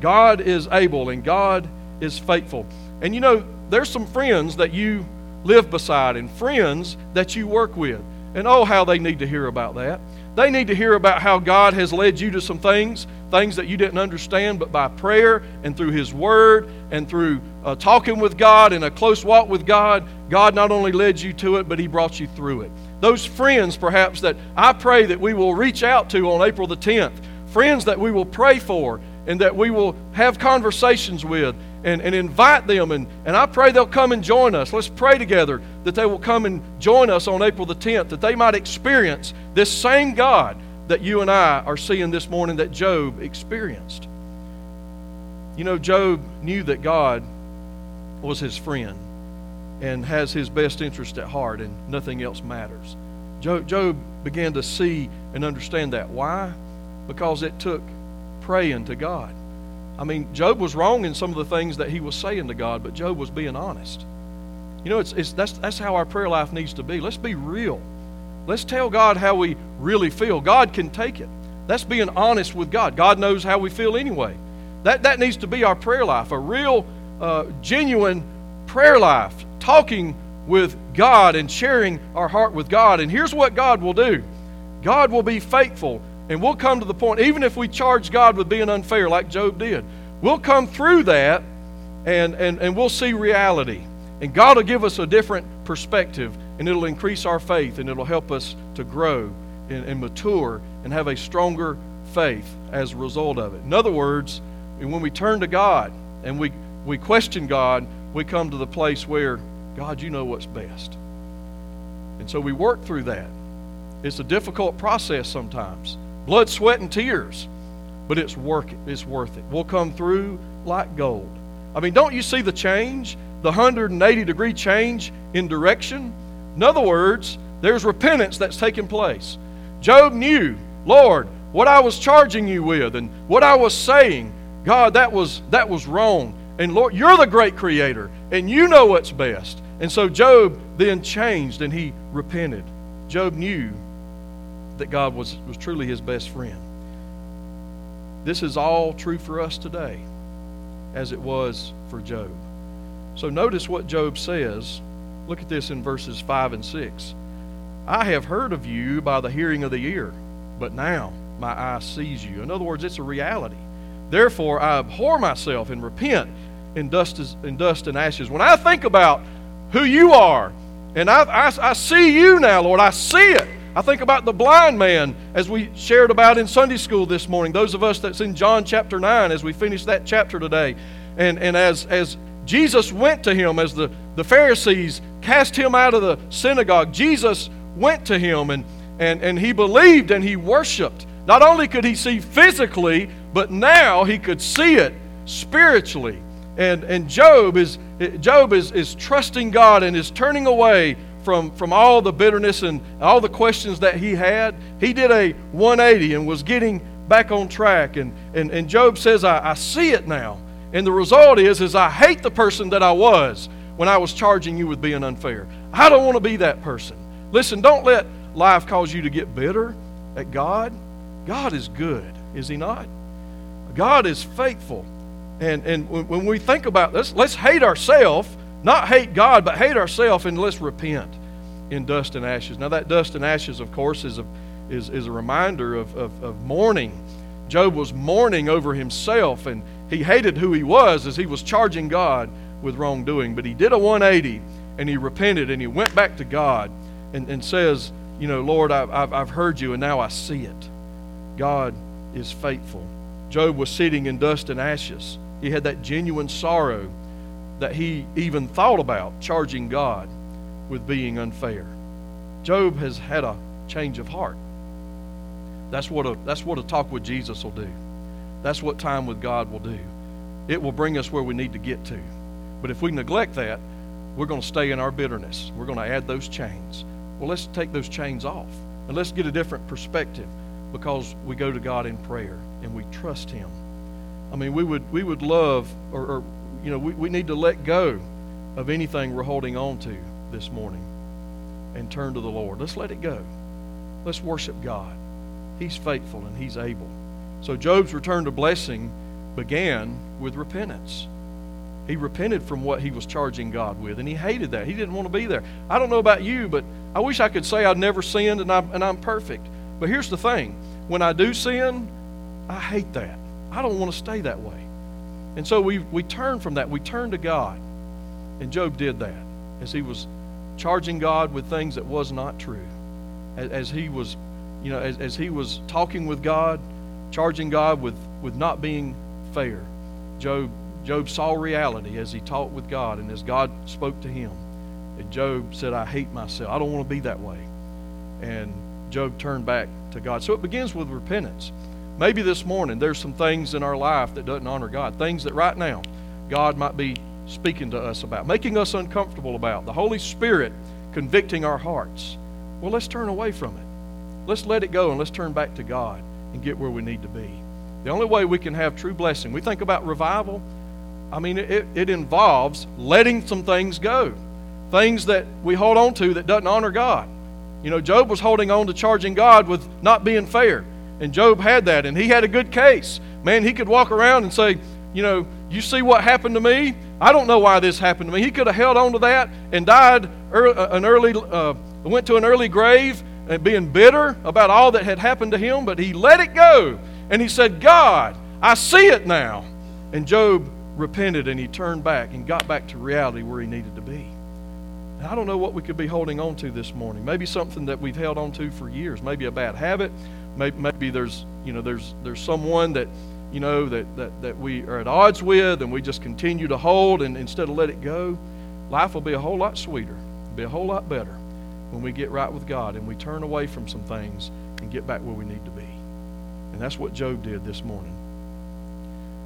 God is able and God is faithful. And you know, there's some friends that you live beside and friends that you work with. And oh, how they need to hear about that. They need to hear about how God has led you to some things, things that you didn't understand, but by prayer and through His Word and through uh, talking with God and a close walk with God, God not only led you to it, but He brought you through it. Those friends, perhaps, that I pray that we will reach out to on April the 10th friends that we will pray for and that we will have conversations with and, and invite them. And, and I pray they'll come and join us. Let's pray together that they will come and join us on April the 10th, that they might experience this same God that you and I are seeing this morning that Job experienced. You know, Job knew that God was his friend and has his best interest at heart, and nothing else matters. Job, Job began to see and understand that. Why? because it took praying to God. I mean, Job was wrong in some of the things that he was saying to God, but Job was being honest. You know, it's, it's, that's, that's how our prayer life needs to be. Let's be real. Let's tell God how we really feel. God can take it. That's being honest with God. God knows how we feel anyway. That, that needs to be our prayer life a real, uh, genuine prayer life, talking with God and sharing our heart with God. And here's what God will do God will be faithful and we'll come to the point, even if we charge God with being unfair, like Job did, we'll come through that and, and, and we'll see reality. And God will give us a different perspective, and it'll increase our faith, and it'll help us to grow and, and mature and have a stronger faith as a result of it. In other words, when we turn to God and we, we question God, we come to the place where, God, you know what's best. And so we work through that. It's a difficult process sometimes blood, sweat, and tears. But it's worth it. It's worth it. We'll come through like gold. I mean, don't you see the change? The 180 degree change in direction? In other words, there's repentance that's taking place. Job knew, Lord, what I was charging you with and what I was saying, God, that was that was wrong. And Lord, you're the great creator, and you know what's best. And so Job then changed and he repented. Job knew that God was, was truly his best friend. This is all true for us today, as it was for Job. So notice what Job says. Look at this in verses 5 and 6. I have heard of you by the hearing of the ear, but now my eye sees you. In other words, it's a reality. Therefore, I abhor myself and repent in dust, in dust and ashes. When I think about who you are. And I, I, I see you now, Lord. I see it. I think about the blind man as we shared about in Sunday school this morning. Those of us that's in John chapter 9 as we finish that chapter today. And, and as, as Jesus went to him, as the, the Pharisees cast him out of the synagogue, Jesus went to him and, and, and he believed and he worshiped. Not only could he see physically, but now he could see it spiritually. And, and Job, is, Job is, is trusting God and is turning away from, from all the bitterness and all the questions that he had. He did a 180 and was getting back on track. And, and, and Job says, I, I see it now. And the result is, is I hate the person that I was when I was charging you with being unfair. I don't want to be that person. Listen, don't let life cause you to get bitter at God. God is good, is He not? God is faithful. And, and when we think about this, let's hate ourselves, not hate God, but hate ourselves, and let's repent in dust and ashes. Now, that dust and ashes, of course, is a, is, is a reminder of, of, of mourning. Job was mourning over himself, and he hated who he was as he was charging God with wrongdoing. But he did a 180, and he repented, and he went back to God and, and says, You know, Lord, I've, I've heard you, and now I see it. God is faithful. Job was sitting in dust and ashes. He had that genuine sorrow that he even thought about charging God with being unfair. Job has had a change of heart. That's what a, that's what a talk with Jesus will do. That's what time with God will do. It will bring us where we need to get to. But if we neglect that, we're going to stay in our bitterness. We're going to add those chains. Well, let's take those chains off and let's get a different perspective because we go to God in prayer and we trust Him. I mean, we would, we would love, or, or you know, we, we need to let go of anything we're holding on to this morning and turn to the Lord. Let's let it go. Let's worship God. He's faithful and He's able. So Job's return to blessing began with repentance. He repented from what he was charging God with, and he hated that. He didn't want to be there. I don't know about you, but I wish I could say I'd never sinned and I'm, and I'm perfect. But here's the thing when I do sin, I hate that. I don't want to stay that way. And so we, we turn from that. We turn to God. And Job did that as he was charging God with things that was not true. As, as he was, you know, as, as he was talking with God, charging God with, with not being fair. Job, Job saw reality as he talked with God and as God spoke to him. And Job said, I hate myself. I don't want to be that way. And Job turned back to God. So it begins with repentance. Maybe this morning there's some things in our life that doesn't honor God, things that right now God might be speaking to us about, making us uncomfortable about, the Holy Spirit convicting our hearts. Well, let's turn away from it. Let's let it go and let's turn back to God and get where we need to be. The only way we can have true blessing, we think about revival, I mean, it, it involves letting some things go, things that we hold on to that doesn't honor God. You know, Job was holding on to charging God with not being fair. And Job had that, and he had a good case. Man, he could walk around and say, You know, you see what happened to me? I don't know why this happened to me. He could have held on to that and died uh, an early, uh, went to an early grave and being bitter about all that had happened to him, but he let it go. And he said, God, I see it now. And Job repented and he turned back and got back to reality where he needed to be. I don't know what we could be holding on to this morning. Maybe something that we've held on to for years. Maybe a bad habit. Maybe, maybe there's you know there's there's someone that you know that, that that we are at odds with and we just continue to hold and instead of let it go. Life will be a whole lot sweeter. Be a whole lot better when we get right with God and we turn away from some things and get back where we need to be. And that's what Job did this morning.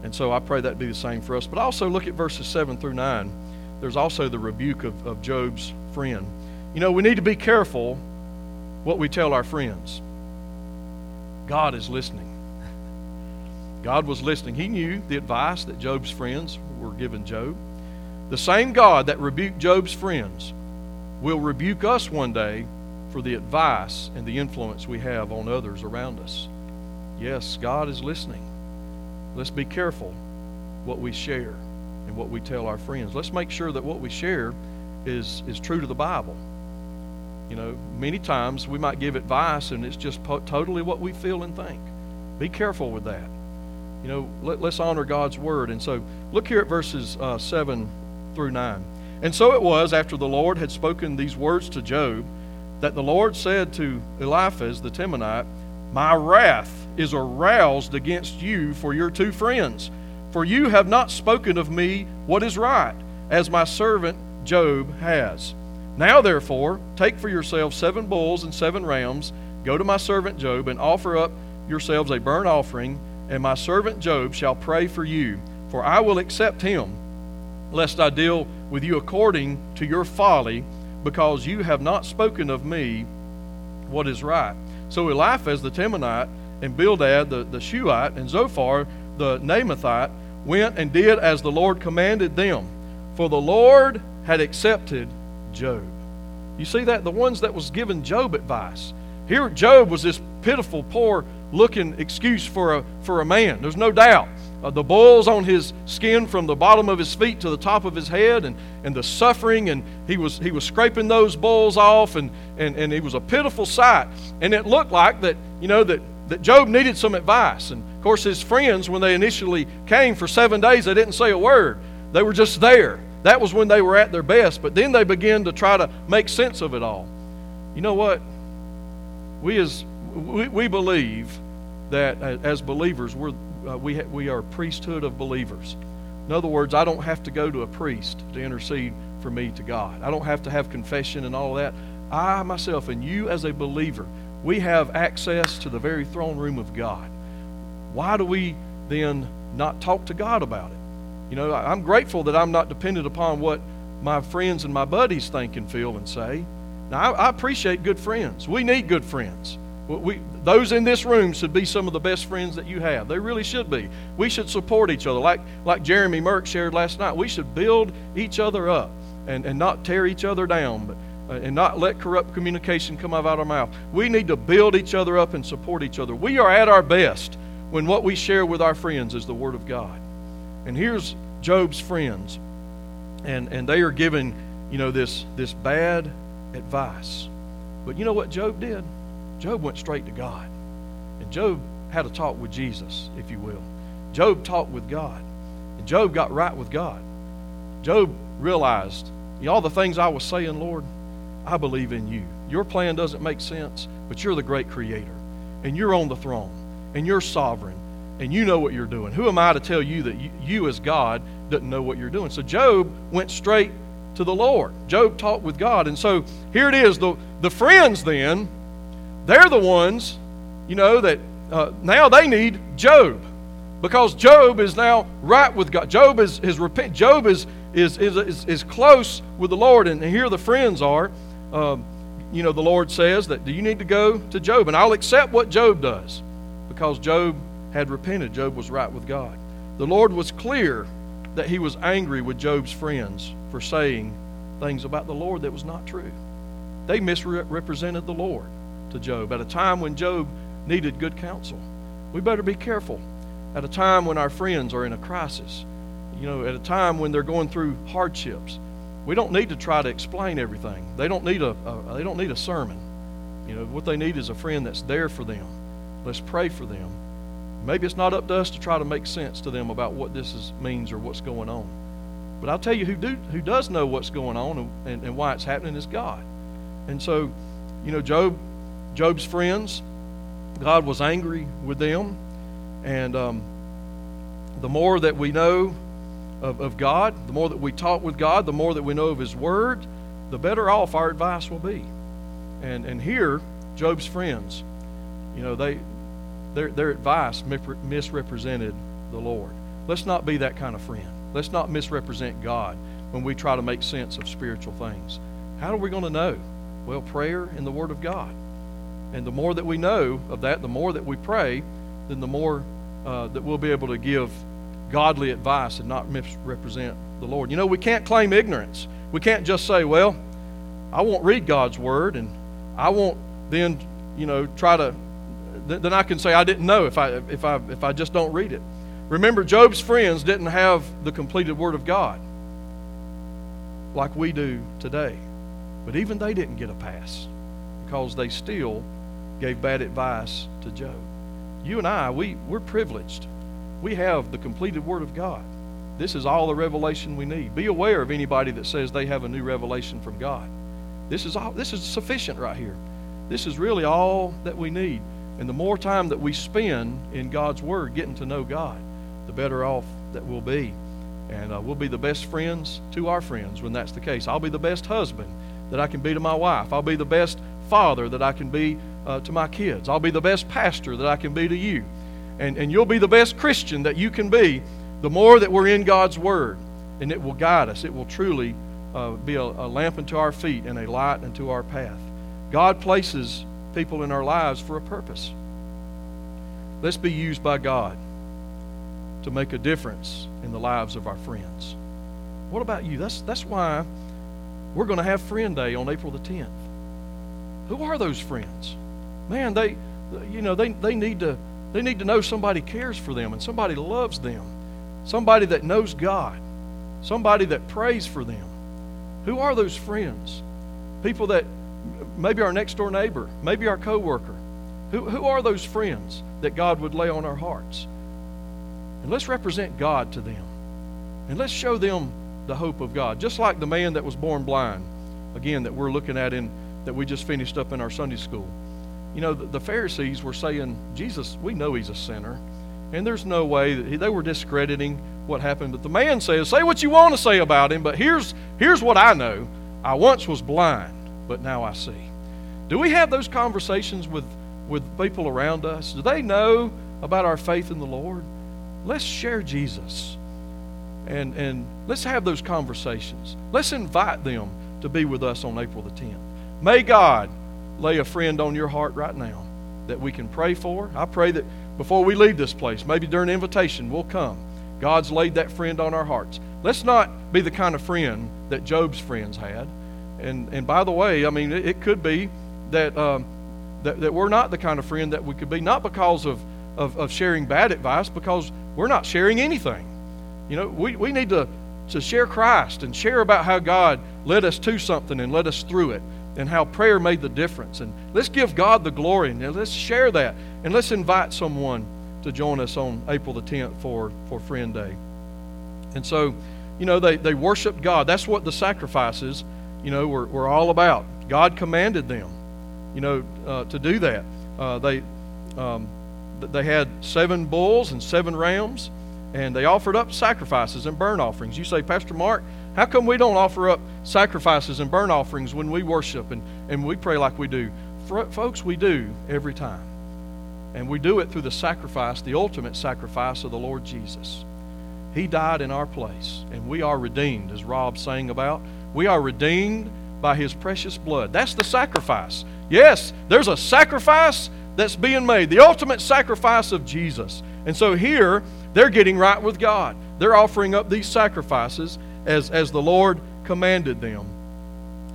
And so I pray that be the same for us. But also look at verses 7 through 9 there's also the rebuke of, of Job's friend. You know, we need to be careful what we tell our friends. God is listening. God was listening. He knew the advice that Job's friends were giving Job. The same God that rebuked Job's friends will rebuke us one day for the advice and the influence we have on others around us. Yes, God is listening. Let's be careful what we share and what we tell our friends. Let's make sure that what we share is, is true to the Bible. You know, many times we might give advice and it's just po- totally what we feel and think. Be careful with that. You know, let, us honor God's word. And so look here at verses uh, 7 through 9. And so it was, after the Lord had spoken these words to Job, that the Lord said to Eliphaz the Temanite, My wrath is aroused against you for your two friends, for you have not spoken of me what is right, as my servant Job has. Now, therefore, take for yourselves seven bulls and seven rams, go to my servant Job, and offer up yourselves a burnt offering, and my servant Job shall pray for you, for I will accept him, lest I deal with you according to your folly, because you have not spoken of me what is right. So Eliphaz the Temanite, and Bildad the, the Shuhite, and Zophar the Naamathite went and did as the Lord commanded them, for the Lord had accepted Job. You see that? The ones that was giving Job advice. Here, Job was this pitiful, poor looking excuse for a, for a man. There's no doubt. Uh, the boils on his skin from the bottom of his feet to the top of his head, and, and the suffering, and he was, he was scraping those boils off, and, and, and it was a pitiful sight. And it looked like that, you know, that, that Job needed some advice. And of course, his friends, when they initially came for seven days, they didn't say a word. They were just there. That was when they were at their best. But then they began to try to make sense of it all. You know what? We as we, we believe that uh, as believers, we're, uh, we, ha- we are priesthood of believers. In other words, I don't have to go to a priest to intercede for me to God. I don't have to have confession and all that. I myself and you as a believer, we have access to the very throne room of God. Why do we then not talk to God about it? You know, I'm grateful that I'm not dependent upon what my friends and my buddies think and feel and say. Now, I, I appreciate good friends. We need good friends. We, those in this room should be some of the best friends that you have. They really should be. We should support each other. Like, like Jeremy Merck shared last night, we should build each other up and, and not tear each other down, but, uh, and not let corrupt communication come out of our mouth. We need to build each other up and support each other. We are at our best when what we share with our friends is the Word of God. And here's Job's friends, and, and they are giving, you know, this, this bad advice. But you know what Job did? Job went straight to God. And Job had a talk with Jesus, if you will. Job talked with God. And Job got right with God. Job realized, you know, all the things I was saying, Lord, I believe in you. Your plan doesn't make sense, but you're the great creator. And you're on the throne. And you're sovereign. And you know what you're doing. Who am I to tell you that you, you as God, doesn't know what you're doing? So Job went straight to the Lord. Job talked with God. And so here it is. The, the friends then, they're the ones, you know, that uh, now they need Job because Job is now right with God. Job is, is repent. Job is, is, is, is, close with the Lord. And here the friends are. Um, you know, the Lord says that do you need to go to Job? And I'll accept what Job does because Job had repented. Job was right with God. The Lord was clear that he was angry with Job's friends for saying things about the Lord that was not true. They misrepresented the Lord to Job at a time when Job needed good counsel. We better be careful at a time when our friends are in a crisis, you know, at a time when they're going through hardships. We don't need to try to explain everything. They don't need a, a they don't need a sermon. You know, what they need is a friend that's there for them. Let's pray for them. Maybe it's not up to us to try to make sense to them about what this is, means or what's going on. But I'll tell you who do who does know what's going on and, and, and why it's happening is God. And so, you know, Job Job's friends, God was angry with them. And um, the more that we know of, of God, the more that we talk with God, the more that we know of His Word, the better off our advice will be. And, and here, Job's friends, you know, they, their, their advice misrepresented the Lord. Let's not be that kind of friend. Let's not misrepresent God when we try to make sense of spiritual things. How are we going to know? Well, prayer and the Word of God. And the more that we know of that, the more that we pray, then the more uh, that we'll be able to give godly advice and not misrepresent the Lord. You know, we can't claim ignorance. We can't just say, well, I won't read God's Word and I won't then, you know, try to, then I can say I didn't know if I, if I, if I just don't read it. Remember, Job's friends didn't have the completed Word of God like we do today. But even they didn't get a pass because they still gave bad advice to Job. You and I, we, we're privileged. We have the completed Word of God. This is all the revelation we need. Be aware of anybody that says they have a new revelation from God. This is all this is sufficient right here. This is really all that we need. And the more time that we spend in God's Word getting to know God, the better off that we'll be. And uh, we'll be the best friends to our friends when that's the case. I'll be the best husband that I can be to my wife. I'll be the best father that I can be uh, to my kids. I'll be the best pastor that I can be to you. And, and you'll be the best Christian that you can be the more that we're in God's Word. And it will guide us. It will truly uh, be a, a lamp unto our feet and a light unto our path. God places people in our lives for a purpose. Let's be used by God to make a difference in the lives of our friends. What about you? That's, that's why we're going to have Friend Day on April the 10th. Who are those friends? Man, they, you know, they, they, need to, they need to know somebody cares for them and somebody loves them, somebody that knows God, somebody that prays for them. Who are those friends? People that maybe our next door neighbor, maybe our coworker. Who, who are those friends that God would lay on our hearts? And let's represent God to them. And let's show them the hope of God. Just like the man that was born blind, again, that we're looking at in that we just finished up in our Sunday school. You know, the, the Pharisees were saying, Jesus, we know he's a sinner. And there's no way that he, they were discrediting what happened. But the man says, say what you want to say about him, but here's, here's what I know. I once was blind, but now I see. Do we have those conversations with, with people around us? Do they know about our faith in the Lord? Let's share Jesus. And, and let's have those conversations. Let's invite them to be with us on April the 10th. May God lay a friend on your heart right now that we can pray for. I pray that before we leave this place, maybe during invitation, we'll come. God's laid that friend on our hearts. Let's not be the kind of friend that Job's friends had. And, and by the way, I mean, it, it could be that, um, that, that we're not the kind of friend that we could be, not because of, of, of sharing bad advice, because we're not sharing anything. You know, we, we need to, to share Christ and share about how God led us to something and led us through it and how prayer made the difference. And let's give God the glory and let's share that. And let's invite someone to join us on April the 10th for, for Friend Day. And so, you know, they, they worshiped God. That's what the sacrifices, you know, were, were all about. God commanded them, you know, uh, to do that. Uh, they, um, they had seven bulls and seven rams, and they offered up sacrifices and burnt offerings. You say, Pastor Mark, how come we don't offer up sacrifices and burnt offerings when we worship and, and we pray like we do? For, folks, we do every time. And we do it through the sacrifice, the ultimate sacrifice of the Lord Jesus. He died in our place, and we are redeemed, as Rob sang about. We are redeemed by His precious blood. That's the sacrifice. Yes, there's a sacrifice that's being made, the ultimate sacrifice of Jesus. And so here, they're getting right with God. They're offering up these sacrifices as, as the Lord commanded them.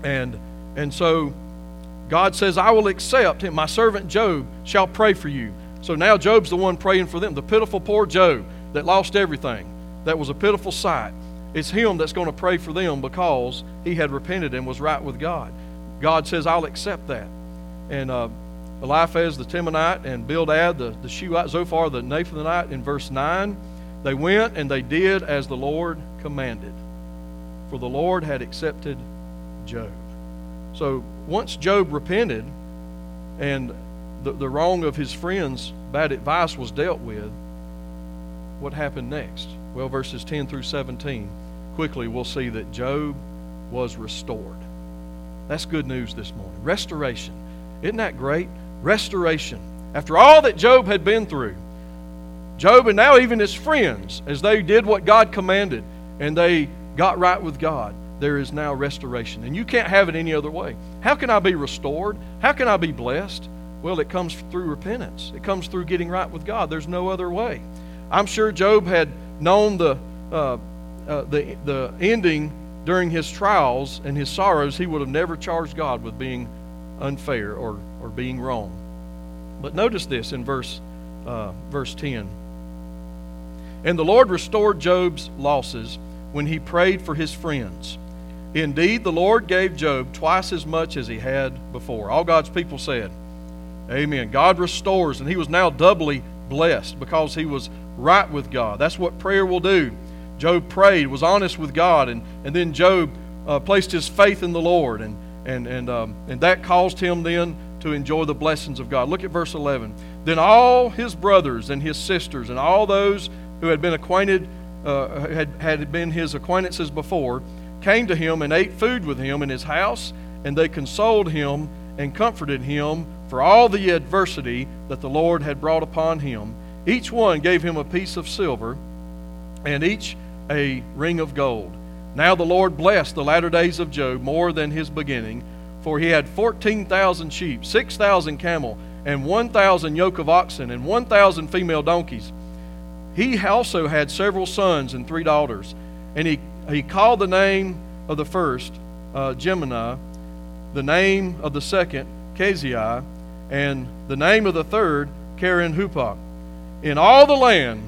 And, and so God says, I will accept him. My servant Job shall pray for you. So now Job's the one praying for them. The pitiful poor Job that lost everything. That was a pitiful sight. It's him that's going to pray for them because he had repented and was right with God. God says, I'll accept that. And uh, Eliphaz the Temanite and Bildad the, the Shuhite, Zophar the Naamathite in verse 9, they went and they did as the Lord commanded. For the Lord had accepted Job. So once Job repented and the, the wrong of his friends' bad advice was dealt with, what happened next? Well, verses 10 through 17, quickly we'll see that Job was restored. That's good news this morning. Restoration. Isn't that great? Restoration. After all that Job had been through, Job and now even his friends, as they did what God commanded and they got right with God, there is now restoration. And you can't have it any other way. How can I be restored? How can I be blessed? Well, it comes through repentance, it comes through getting right with God. There's no other way. I'm sure Job had known the, uh, uh, the, the ending during his trials and his sorrows. He would have never charged God with being unfair or, or being wrong. But notice this in verse, uh, verse 10. And the Lord restored Job's losses when he prayed for his friends. Indeed, the Lord gave Job twice as much as he had before. All God's people said, Amen. God restores, and he was now doubly blessed because he was right with God. That's what prayer will do. Job prayed, was honest with God, and, and then Job uh, placed his faith in the Lord, and, and, and, um, and that caused him then to enjoy the blessings of God. Look at verse 11. Then all his brothers and his sisters and all those who had been acquainted, uh, had, had been his acquaintances before, came to him and ate food with him in his house, and they consoled him and comforted him for all the adversity that the Lord had brought upon him. Each one gave him a piece of silver, and each a ring of gold. Now the Lord blessed the latter days of Job more than his beginning, for he had 14,000 sheep, 6,000 camel, and 1,000 yoke of oxen, and 1,000 female donkeys. He also had several sons and three daughters. And he, he called the name of the first uh, Jemimah, the name of the second Keziah, and the name of the third Keren-Happuch. In all the land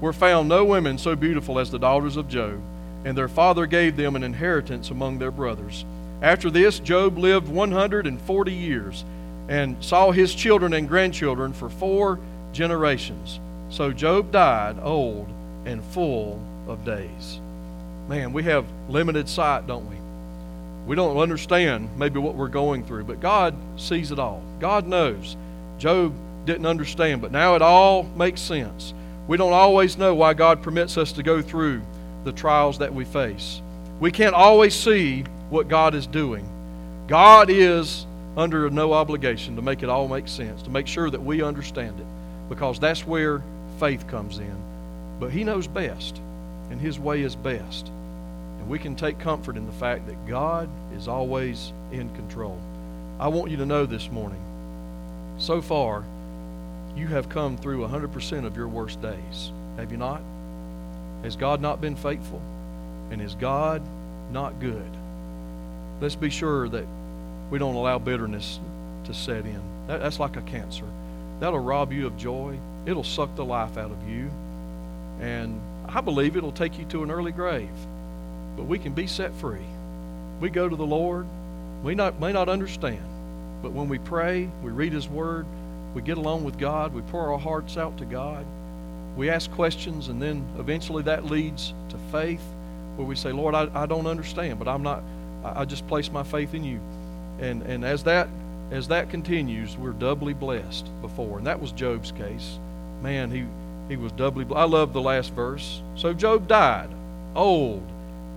were found no women so beautiful as the daughters of Job, and their father gave them an inheritance among their brothers. After this, Job lived 140 years and saw his children and grandchildren for four generations. So Job died old and full of days. Man, we have limited sight, don't we? We don't understand maybe what we're going through, but God sees it all. God knows. Job didn't understand, but now it all makes sense. We don't always know why God permits us to go through the trials that we face. We can't always see what God is doing. God is under no obligation to make it all make sense, to make sure that we understand it, because that's where faith comes in. But He knows best, and His way is best. And we can take comfort in the fact that God is always in control. I want you to know this morning, so far, you have come through 100% of your worst days. Have you not? Has God not been faithful? And is God not good? Let's be sure that we don't allow bitterness to set in. That, that's like a cancer. That'll rob you of joy. It'll suck the life out of you. And I believe it'll take you to an early grave. But we can be set free. We go to the Lord. We not, may not understand. But when we pray, we read His Word, we get along with God, we pour our hearts out to God, we ask questions, and then eventually that leads to faith where we say, Lord, I, I don't understand, but I'm not, I, I just place my faith in you. And, and as that as that continues, we're doubly blessed before. And that was Job's case. Man, he, he was doubly blessed. I love the last verse. So Job died, old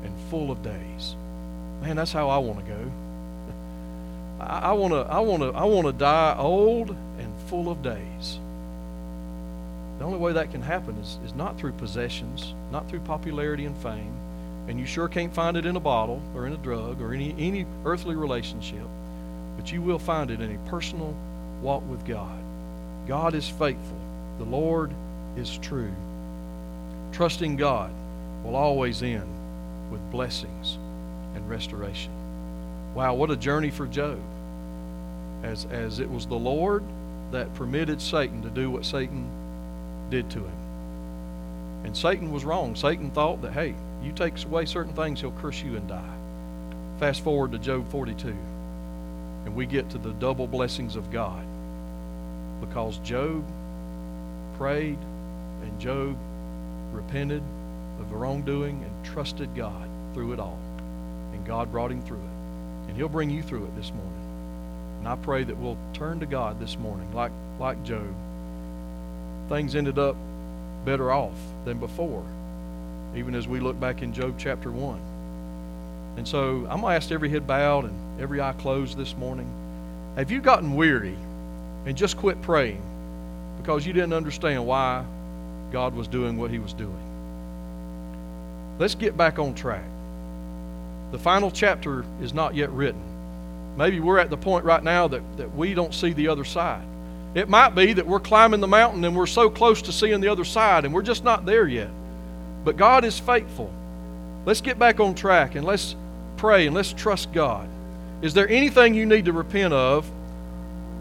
and full of days. Man, that's how I want to go. (laughs) I want to I want to I want to die old and full of days. The only way that can happen is, is not through possessions, not through popularity and fame, and you sure can't find it in a bottle or in a drug or any any earthly relationship, but you will find it in a personal walk with God. God is faithful. The Lord is true. Trusting God will always end with blessings and restoration. Wow, what a journey for Job. As, as it was the Lord that permitted Satan to do what Satan did to him. And Satan was wrong. Satan thought that, hey, you take away certain things, he'll curse you and die. Fast forward to Job 42, and we get to the double blessings of God because Job prayed and Job repented of the wrongdoing and trusted God through it all. And God brought him through it. And he'll bring you through it this morning. And I pray that we'll turn to God this morning like, like Job. Things ended up better off than before, even as we look back in Job chapter 1. And so I'm going to ask every head bowed and every eye closed this morning. Have you gotten weary and just quit praying because you didn't understand why God was doing what he was doing? Let's get back on track. The final chapter is not yet written. Maybe we're at the point right now that, that we don't see the other side. It might be that we're climbing the mountain and we're so close to seeing the other side and we're just not there yet. But God is faithful. Let's get back on track and let's pray and let's trust God. Is there anything you need to repent of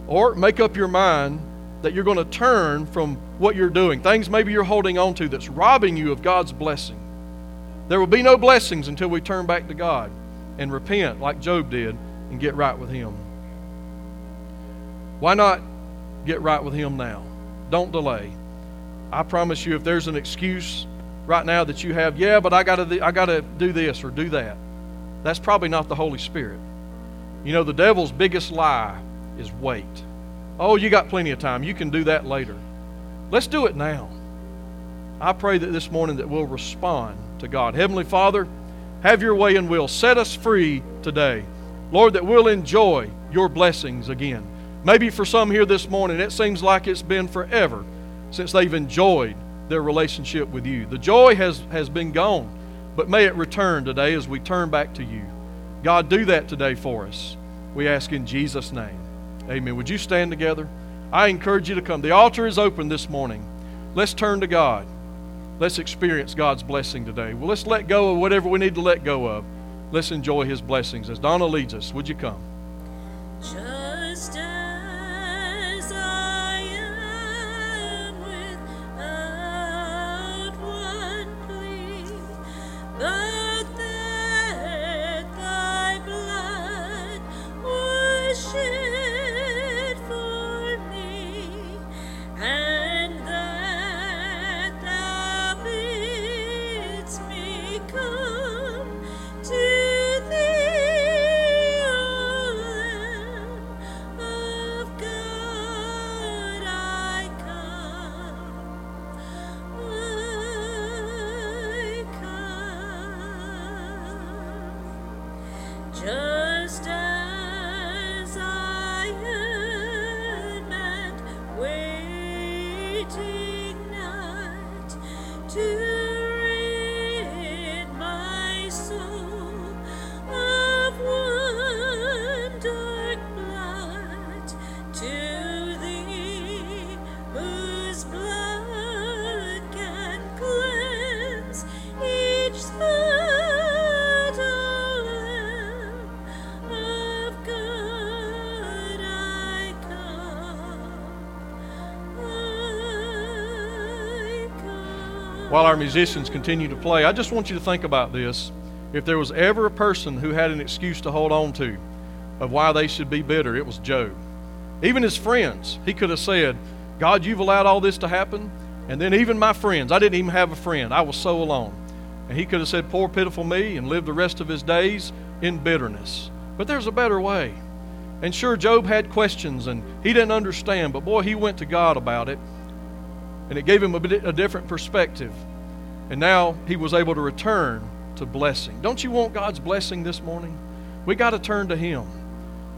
or make up your mind that you're going to turn from what you're doing? Things maybe you're holding on to that's robbing you of God's blessing. There will be no blessings until we turn back to God and repent like Job did and get right with Him. Why not get right with Him now? Don't delay. I promise you, if there's an excuse right now that you have, yeah, but I got to I got to do this or do that. That's probably not the Holy Spirit. You know, the devil's biggest lie is wait. Oh, you got plenty of time. You can do that later. Let's do it now. I pray that this morning that we'll respond to God. Heavenly Father, have your way and will. Set us free today. Lord, that we'll enjoy your blessings again. Maybe for some here this morning, it seems like it's been forever since they've enjoyed their relationship with you. The joy has, has been gone, but may it return today as we turn back to you. God, do that today for us. We ask in Jesus' name. Amen. Would you stand together? I encourage you to come. The altar is open this morning. Let's turn to God. Let's experience God's blessing today. Well, let's let go of whatever we need to let go of. Let's enjoy His blessings. As Donna leads us, would you come? Just While our musicians continue to play, I just want you to think about this. If there was ever a person who had an excuse to hold on to of why they should be bitter, it was Job. Even his friends, he could have said, God, you've allowed all this to happen. And then even my friends, I didn't even have a friend. I was so alone. And he could have said, Poor, pitiful me, and lived the rest of his days in bitterness. But there's a better way. And sure, Job had questions and he didn't understand, but boy, he went to God about it. And it gave him a, bit, a different perspective. And now he was able to return to blessing. Don't you want God's blessing this morning? We got to turn to Him.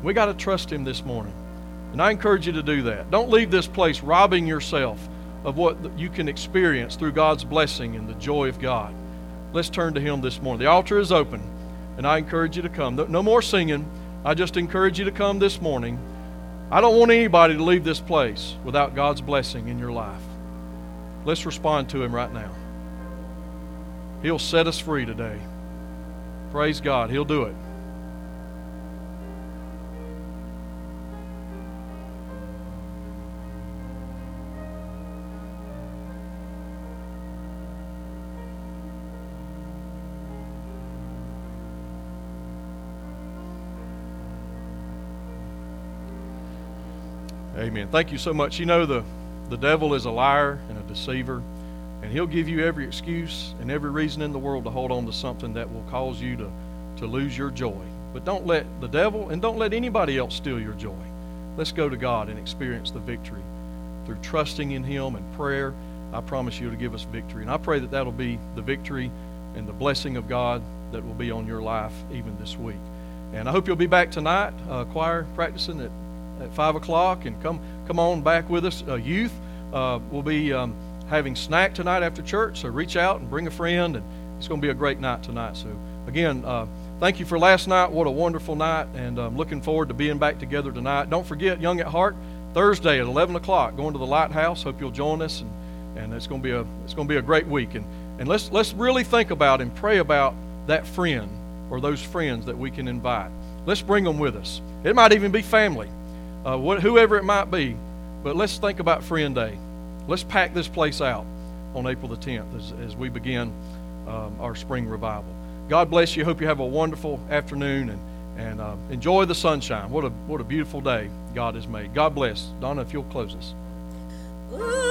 We got to trust Him this morning. And I encourage you to do that. Don't leave this place robbing yourself of what you can experience through God's blessing and the joy of God. Let's turn to Him this morning. The altar is open, and I encourage you to come. No- more singing. I just encourage you to come this morning. I don't want anybody to leave this place without God's blessing in your life. Let's respond to Him right now. He'll set us free today. Praise God. He'll do it. Amen. Thank you so much. You know, the, the devil is a liar and a deceiver, and he'll give you every excuse and every reason in the world to hold on to something that will cause you to, to lose your joy. But don't let the devil and don't let anybody else steal your joy. Let's go to God and experience the victory through trusting in Him and prayer. I promise you to give us victory. And I pray that that'll be the victory and the blessing of God that will be on your life even this week. And I hope you'll be back tonight, uh, choir practicing at at five o'clock, and come come on back with us. Uh, youth, uh, we'll be um, having snack tonight after church, so reach out and bring a friend, and it's going to be a great night tonight. So again, uh, thank you for last night. What a wonderful night, and I'm looking forward to being back together tonight. Don't forget, Young at Heart, Thursday at 11 o'clock, going to the Lighthouse. Hope you'll join us, and, and it's going to be a it's going to be a great week. And and let's let's really think about and pray about that friend or those friends that we can invite. Let's bring them with us. It might even be family uh, what, whoever it might be. But let's think about Friend Day. Let's pack this place out on April the 10th as, as we begin um, our spring revival. God bless you. Hope you have a wonderful afternoon and, and uh, enjoy the sunshine. What a, what a beautiful day God has made. God bless. Donna, if you'll close us. Ooh.